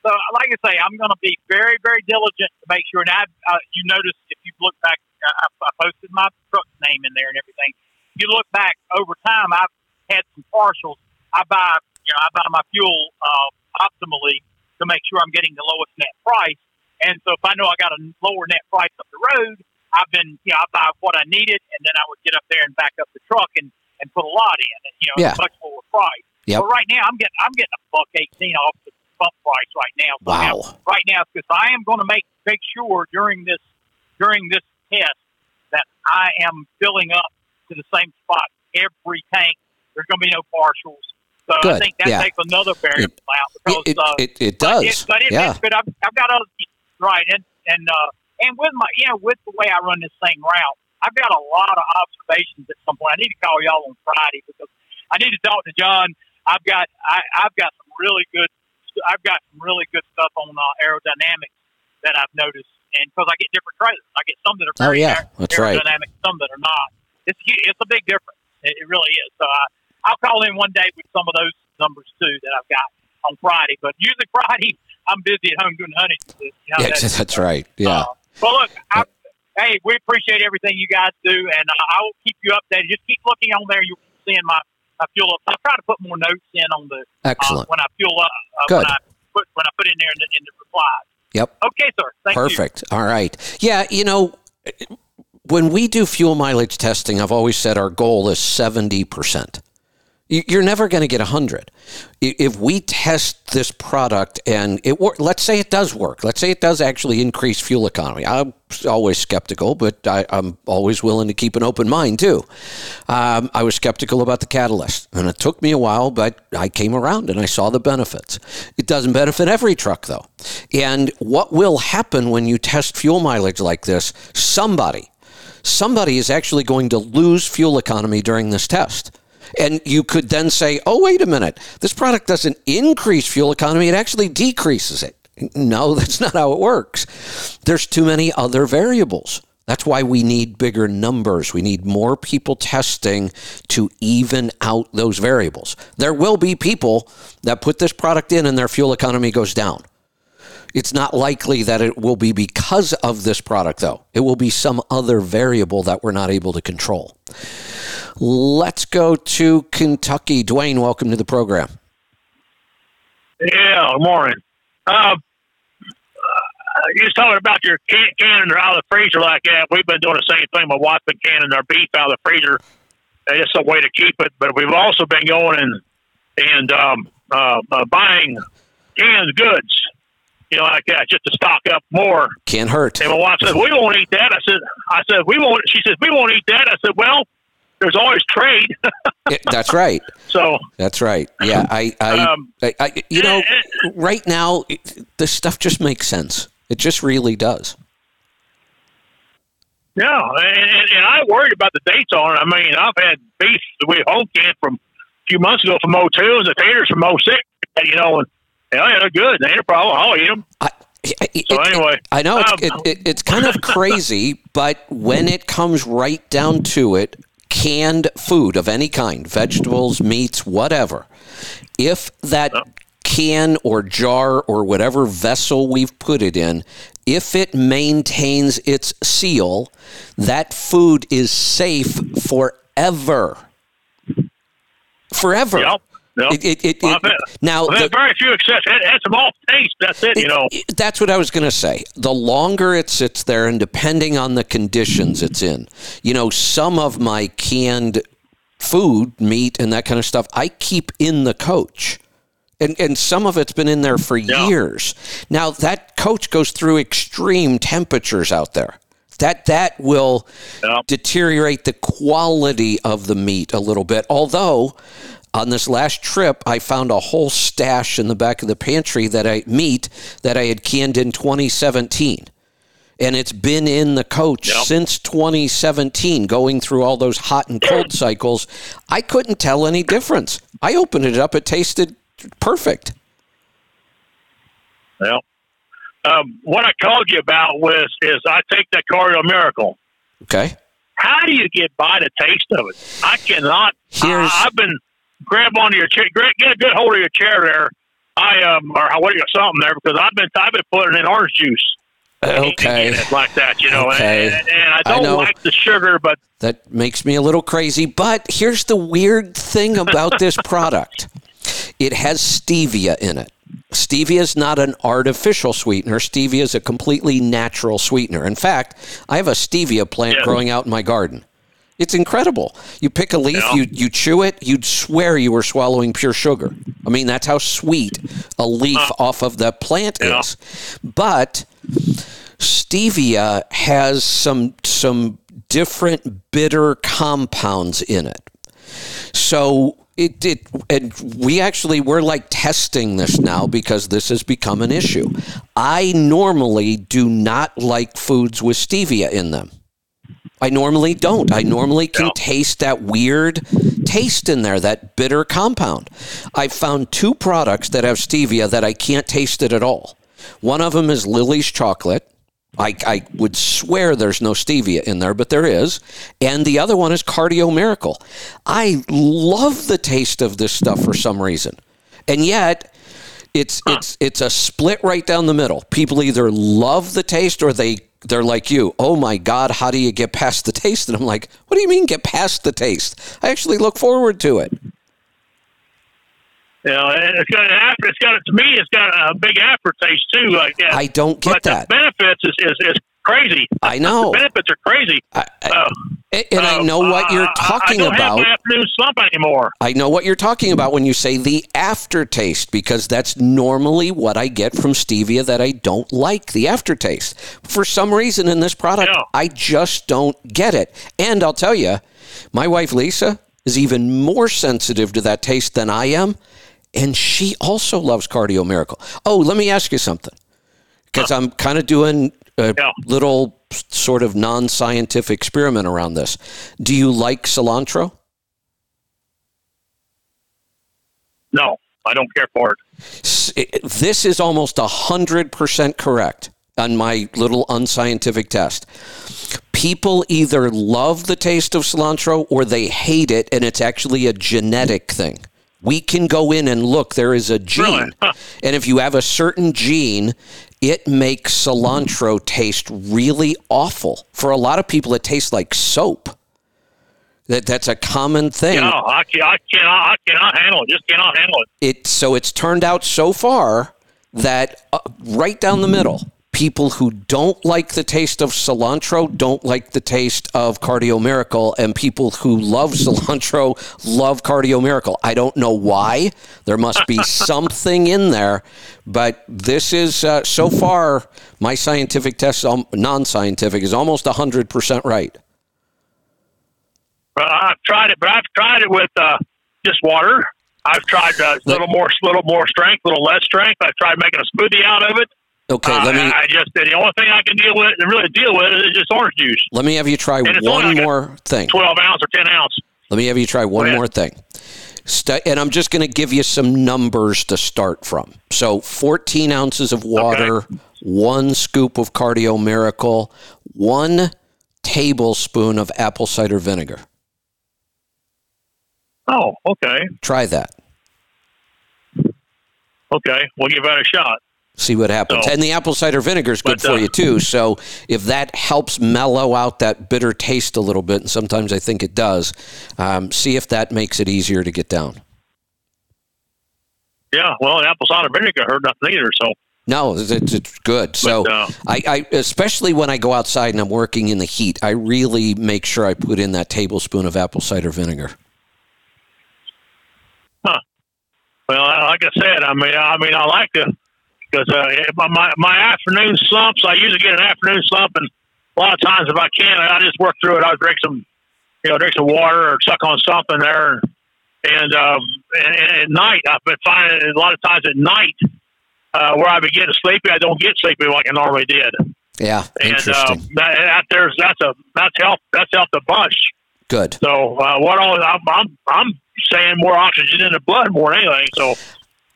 so like I say, I'm going to be very, very diligent to make sure. And I, uh, you notice if you look back, uh, I, I posted my truck name in there and everything. If you look back over time, I've had some partials. I buy, you know, I buy my fuel uh, optimally to make sure I'm getting the lowest net price. And so if I know I got a lower net price up the road, I've been, you know, I buy what I needed, and then I would get up there and back up the truck and, and put a lot in, and, you know, Yeah. a much lower price. Yep. But right now, I'm getting I'm getting a buck eighteen off the bump price right now. Wow. now- right now, because I am going to make make sure during this during this test that I am filling up to the same spot every tank. There's going to be no partials. So I think that Yeah. takes another variable out because It, it, uh, it, it but does. It, but it, yeah. it's good. I've, I've got other right, and and uh, and with my you know with the way I run this same route, I've got a lot of observations at some point. I need to call y'all on Friday because I need to talk to John. I've got I, I've got some really good I've got some really good stuff on uh, aerodynamics that I've noticed, and because I get different trailers, I get some that are Oh, yeah. aer- That's right. aerodynamic, some that are not. It's it's a big difference. It, it really is. So I, I'll call in one day with some of those numbers too that I've got on Friday. But usually Friday, I'm busy at home doing hunting. You know, Yeah, that's- that's right. Yeah. uh, but look, I, hey, we appreciate everything you guys do, and uh, I will keep you updated. Just keep looking on there. You'll keep seeing my, my fuel up. I'll try to put more notes in on the uh, Excellent. when I fuel up. Uh, Good. When I put when I put in there in the, in the replies. Yep. Okay, sir. Thank you. Perfect. All right. Yeah, you know, when we do fuel mileage testing, I've always said our goal is 70%. You- You're never going to get 100. If we test this product and it work, let's say it does work. Let's say it does actually increase fuel economy. I'm always skeptical, but I, I'm always willing to keep an open mind too. Um, I was skeptical about the catalyst, and it took me a while, but I came around and I saw the benefits. It doesn't benefit every truck though. And what will happen when you test fuel mileage like this? Somebody, somebody is actually going to lose fuel economy during this test. And you could then say, oh, wait a minute, this product doesn't increase fuel economy, it actually decreases it. No, that's not how it works. There's too many other variables. That's why we need bigger numbers. We need more people testing to even out those variables. There will be people that put this product in and their fuel economy goes down. It's not likely that it will be because of this product, though. It will be some other variable that we're not able to control. Let's go to Kentucky. Dwayne, welcome to the program. Yeah, morning. Uh, you was talking about your can, canning out of the freezer like that. We've been doing the same thing. Wife's been canning our beef out of the freezer. It's a way to keep it, but we've also been going and and um, uh, uh, buying canned goods, you know, like that, just to stock up more. Can't hurt. And my wife said, "We won't eat that." I said, "I said we won't." She said, "We won't eat that." I said, "Well." There's always trade. It- that's right. so That's right. Yeah, I, I, Um, I, I you know, right now, it, this stuff just makes sense. It just really does. Yeah, and, and, and I worried about the dates on it. I mean, I've had beef we home canned from a few months ago from 02 and the taters from 06, you know, and yeah, they're good. They ain't a problem. I'll eat them. I, it, So it- anyway, I know it's, um, it, it, it's kind of crazy, but when it comes right down to it, canned food of any kind, vegetables, meats, whatever, if that can or jar or whatever vessel we've put it in, if it maintains its seal, that food is safe forever. Forever. Yep. Yep. It, it, it, Well, it- I've had- now, I've the- very few exceptions. It some off taste. That's it, you know. That's what I was going to say. The longer it sits there, and depending on the conditions it's in, you know, some of my canned food, meat, and that kind of stuff, I keep in the coach. And, and some of it's been in there for years. Now that coach goes through extreme temperatures out there. That that will Yeah. deteriorate the quality of the meat a little bit. Although on this last trip, I found a whole stash in the back of the pantry that I meat that I had canned in 2017. And it's been in the coach Yep. since 2017, going through all those hot and cold cycles. I couldn't tell any difference. I opened it up, it tasted perfect. Well, um, what I called you about was is I take that Cardio Miracle. Okay. How do you get by the taste of it? I cannot. Here's- I, I've been grab onto your chair, get a good hold of your chair there. I um or what you something there because I've been I've been putting in orange juice. Okay. like that, you know. Okay. And, and I I don't know. like the sugar, but That makes me a little crazy. But here's the weird thing about this product it has stevia in it. Stevia is not an artificial sweetener. Stevia is a completely natural sweetener. In fact, I have a stevia plant Yeah. growing out in my garden. It's incredible. You pick a leaf, Yeah. you, you chew it, you'd swear you were swallowing pure sugar. I mean, that's how sweet a leaf off of the plant Yeah. is. But stevia has some some different bitter compounds in it. So it it and we actually we're like testing this now because this has become an issue. I normally do not like foods with stevia in them. I normally don't. I normally can Yeah. taste that weird taste in there, that bitter compound. I've found two products that have stevia that I can't taste it at all. One of them is Lily's chocolate. I, I would swear there's no stevia in there, but there is. And the other one is Cardio Miracle. I love the taste of this stuff for some reason. And yet, it's it's it's a split right down the middle. People either love the taste or they they're like you. Oh my God, how do you get past the taste? And I'm like, what do you mean get past the taste? I actually look forward to it. you know, it's got an after. It's got to me. It's got a big aftertaste too. Like that. I don't get but that. the benefits is, is, is crazy. I know. The benefits are crazy. I, I, Uh, and I uh, know what you're I- talking I don't about. Have my afternoon slump anymore. I know what you're talking about when you say the aftertaste, because that's normally what I get from stevia that I don't like the aftertaste. For some reason in this product, Yeah. I just don't get it. And I'll tell you, my wife Lisa is even more sensitive to that taste than I am. And she also loves Cardio Miracle. Oh, let me ask you something. Because I'm kind of doing a Yeah. little sort of non scientific experiment around this. Do you like cilantro? No, I don't care for it. This is almost 100% correct on my little unscientific test. people either love the taste of cilantro or they hate it, and it's actually a genetic thing. We can go in and look, there is a gene. Really? Huh. And if you have a certain gene, it makes cilantro taste really awful. For a lot of people, it tastes like soap. That, that's a common thing. No, I, I cannot. I cannot handle it. Just cannot handle it. It so it's turned out so far that uh, right down the middle, people who don't like the taste of cilantro don't like the taste of Cardio Miracle, and people who love cilantro love Cardio Miracle. I don't know why. There must be something in there, but this is uh, so far my scientific test, um, non-scientific, is almost hundred percent right. But I've tried it, but I've tried it with uh, just water. I've tried a little more, little more strength, a little less strength. I've tried making a smoothie out of it. Okay, Uh, let me I just said the only thing I can deal with, really deal with, is just orange juice, let me have you try one more thing. twelve ounce or ten ounce. Let me have you try one more thing. And I'm just going to give you some numbers to start from. So, 14 ounces of water, one scoop of Cardio Miracle, one tablespoon of apple cider vinegar. Oh, okay, Try that. okay. We'll give that a shot. See what happens. So- and the apple cider vinegar is good But, for uh, you too. So if that helps mellow out that bitter taste a little bit, and sometimes I think it does, um, see if that makes it easier to get down. Yeah, well, apple cider vinegar hurt nothing either. So No, it's, it's good. So uh, I, I, especially when I go outside and I'm working in the heat, I really make sure I put in that tablespoon of apple cider vinegar. Huh. Well, like I said, I mean, I mean, I like to because uh, my my- afternoon slumps. I usually get an afternoon slump, and a lot of times, if I can, I just work through it. I drink some, you know, drink some water or suck on something there, and um, and, and at night, I've been finding a lot of times at night uh, where I begin to getting sleepy, I don't get sleepy like I normally did. Yeah, And uh, interesting. that, that there's that's a that's helped that's helped a bunch. good. So uh, what all I'm, I'm I'm saying more oxygen in the blood more than anything. So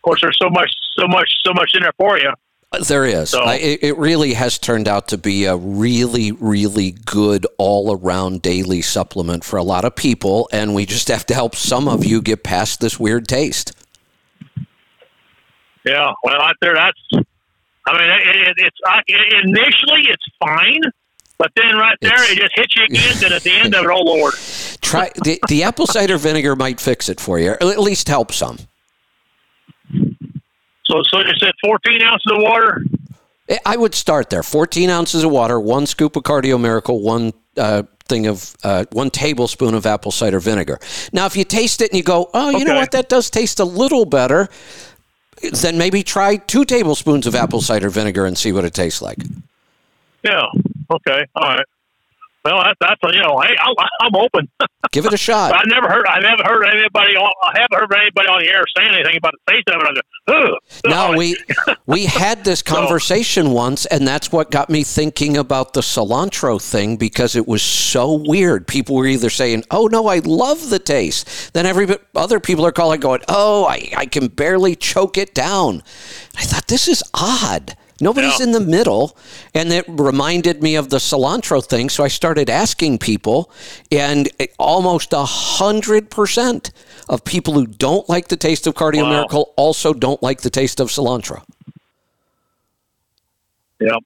course there's so much so much so much in there for you. Uh, there is. So- I, it, really has turned out to be a really, really good all around daily supplement for a lot of people. And we just have to help some of you get past this weird taste. Yeah. Well, out there that's. I mean, it, it, it's I, initially it's fine, but then right there It's- it just hits you again. and at the end of it, oh lord. Try the, the apple cider vinegar might fix it for you, or at least help some. So so you said 14 ounces of water. I- I would start there. 14 ounces of water, one scoop of Cardio Miracle, one uh, thing of uh, one tablespoon of apple cider vinegar. Now, if you taste it and you go, oh, you know what, that does taste a little better, then maybe try two tablespoons of apple cider vinegar and see what it tastes like. Yeah. Okay. All right. Well, that, that's you know, hey, I, I'm open. Give it a shot. I never heard. I never heard anybody. On, I haven't heard anybody on the air saying anything about the taste of it. I go, No, we we had this conversation once, and that's what got me thinking about the cilantro thing because it was so weird. People were either saying, "Oh no, I love the taste," then every other people are calling, going, "Oh, I, I can barely choke it down." I thought this is odd. Nobody's Yeah. in the middle, and it reminded me of the cilantro thing. So I started asking people, and almost a hundred percent of people who don't like the taste of Cardio Wow. Miracle also don't like the taste of cilantro. Yep.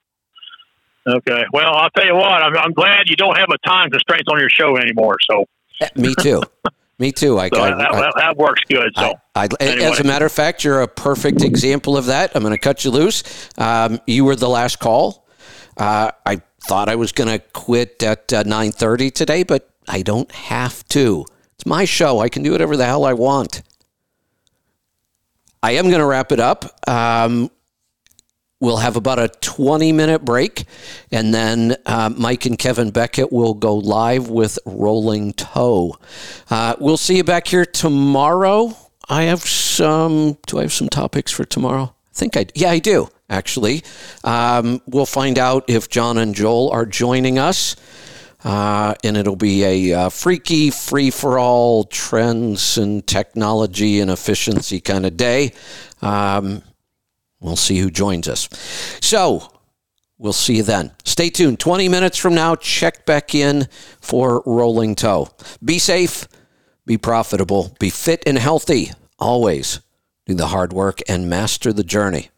Okay. Well, I'll tell you what. I'm, I'm glad you don't have a time constraint on your show anymore. So, Eh, Me too. Me too. I, so I, that, I- that, works good. So, anyway. As a matter of fact, you're a perfect example of that. I'm going to cut you loose. Um, you were the last call. Uh, I thought I was going to quit at uh, 9:30 today, but I don't have to. It's my show. I can do whatever the hell I want. I am going to wrap it up. Um, we'll have about a 20 minute break, and then uh, Mike and Kevin Beckett will go live with Rolling Toe. Uh, we'll see you back here tomorrow. I have some. Do I have some topics for tomorrow? I think I. Yeah, I do. Actually, um, we'll find out if John and Joel are joining us. Uh, and it'll be a uh, freaky, free for all trends and technology and efficiency kind of day. Um, We'll see who joins us. So, We'll see you then. Stay tuned. 20 minutes from now, check back in for Rolling Toe. Be safe, be profitable, be fit and healthy. Always do the hard work and master the journey.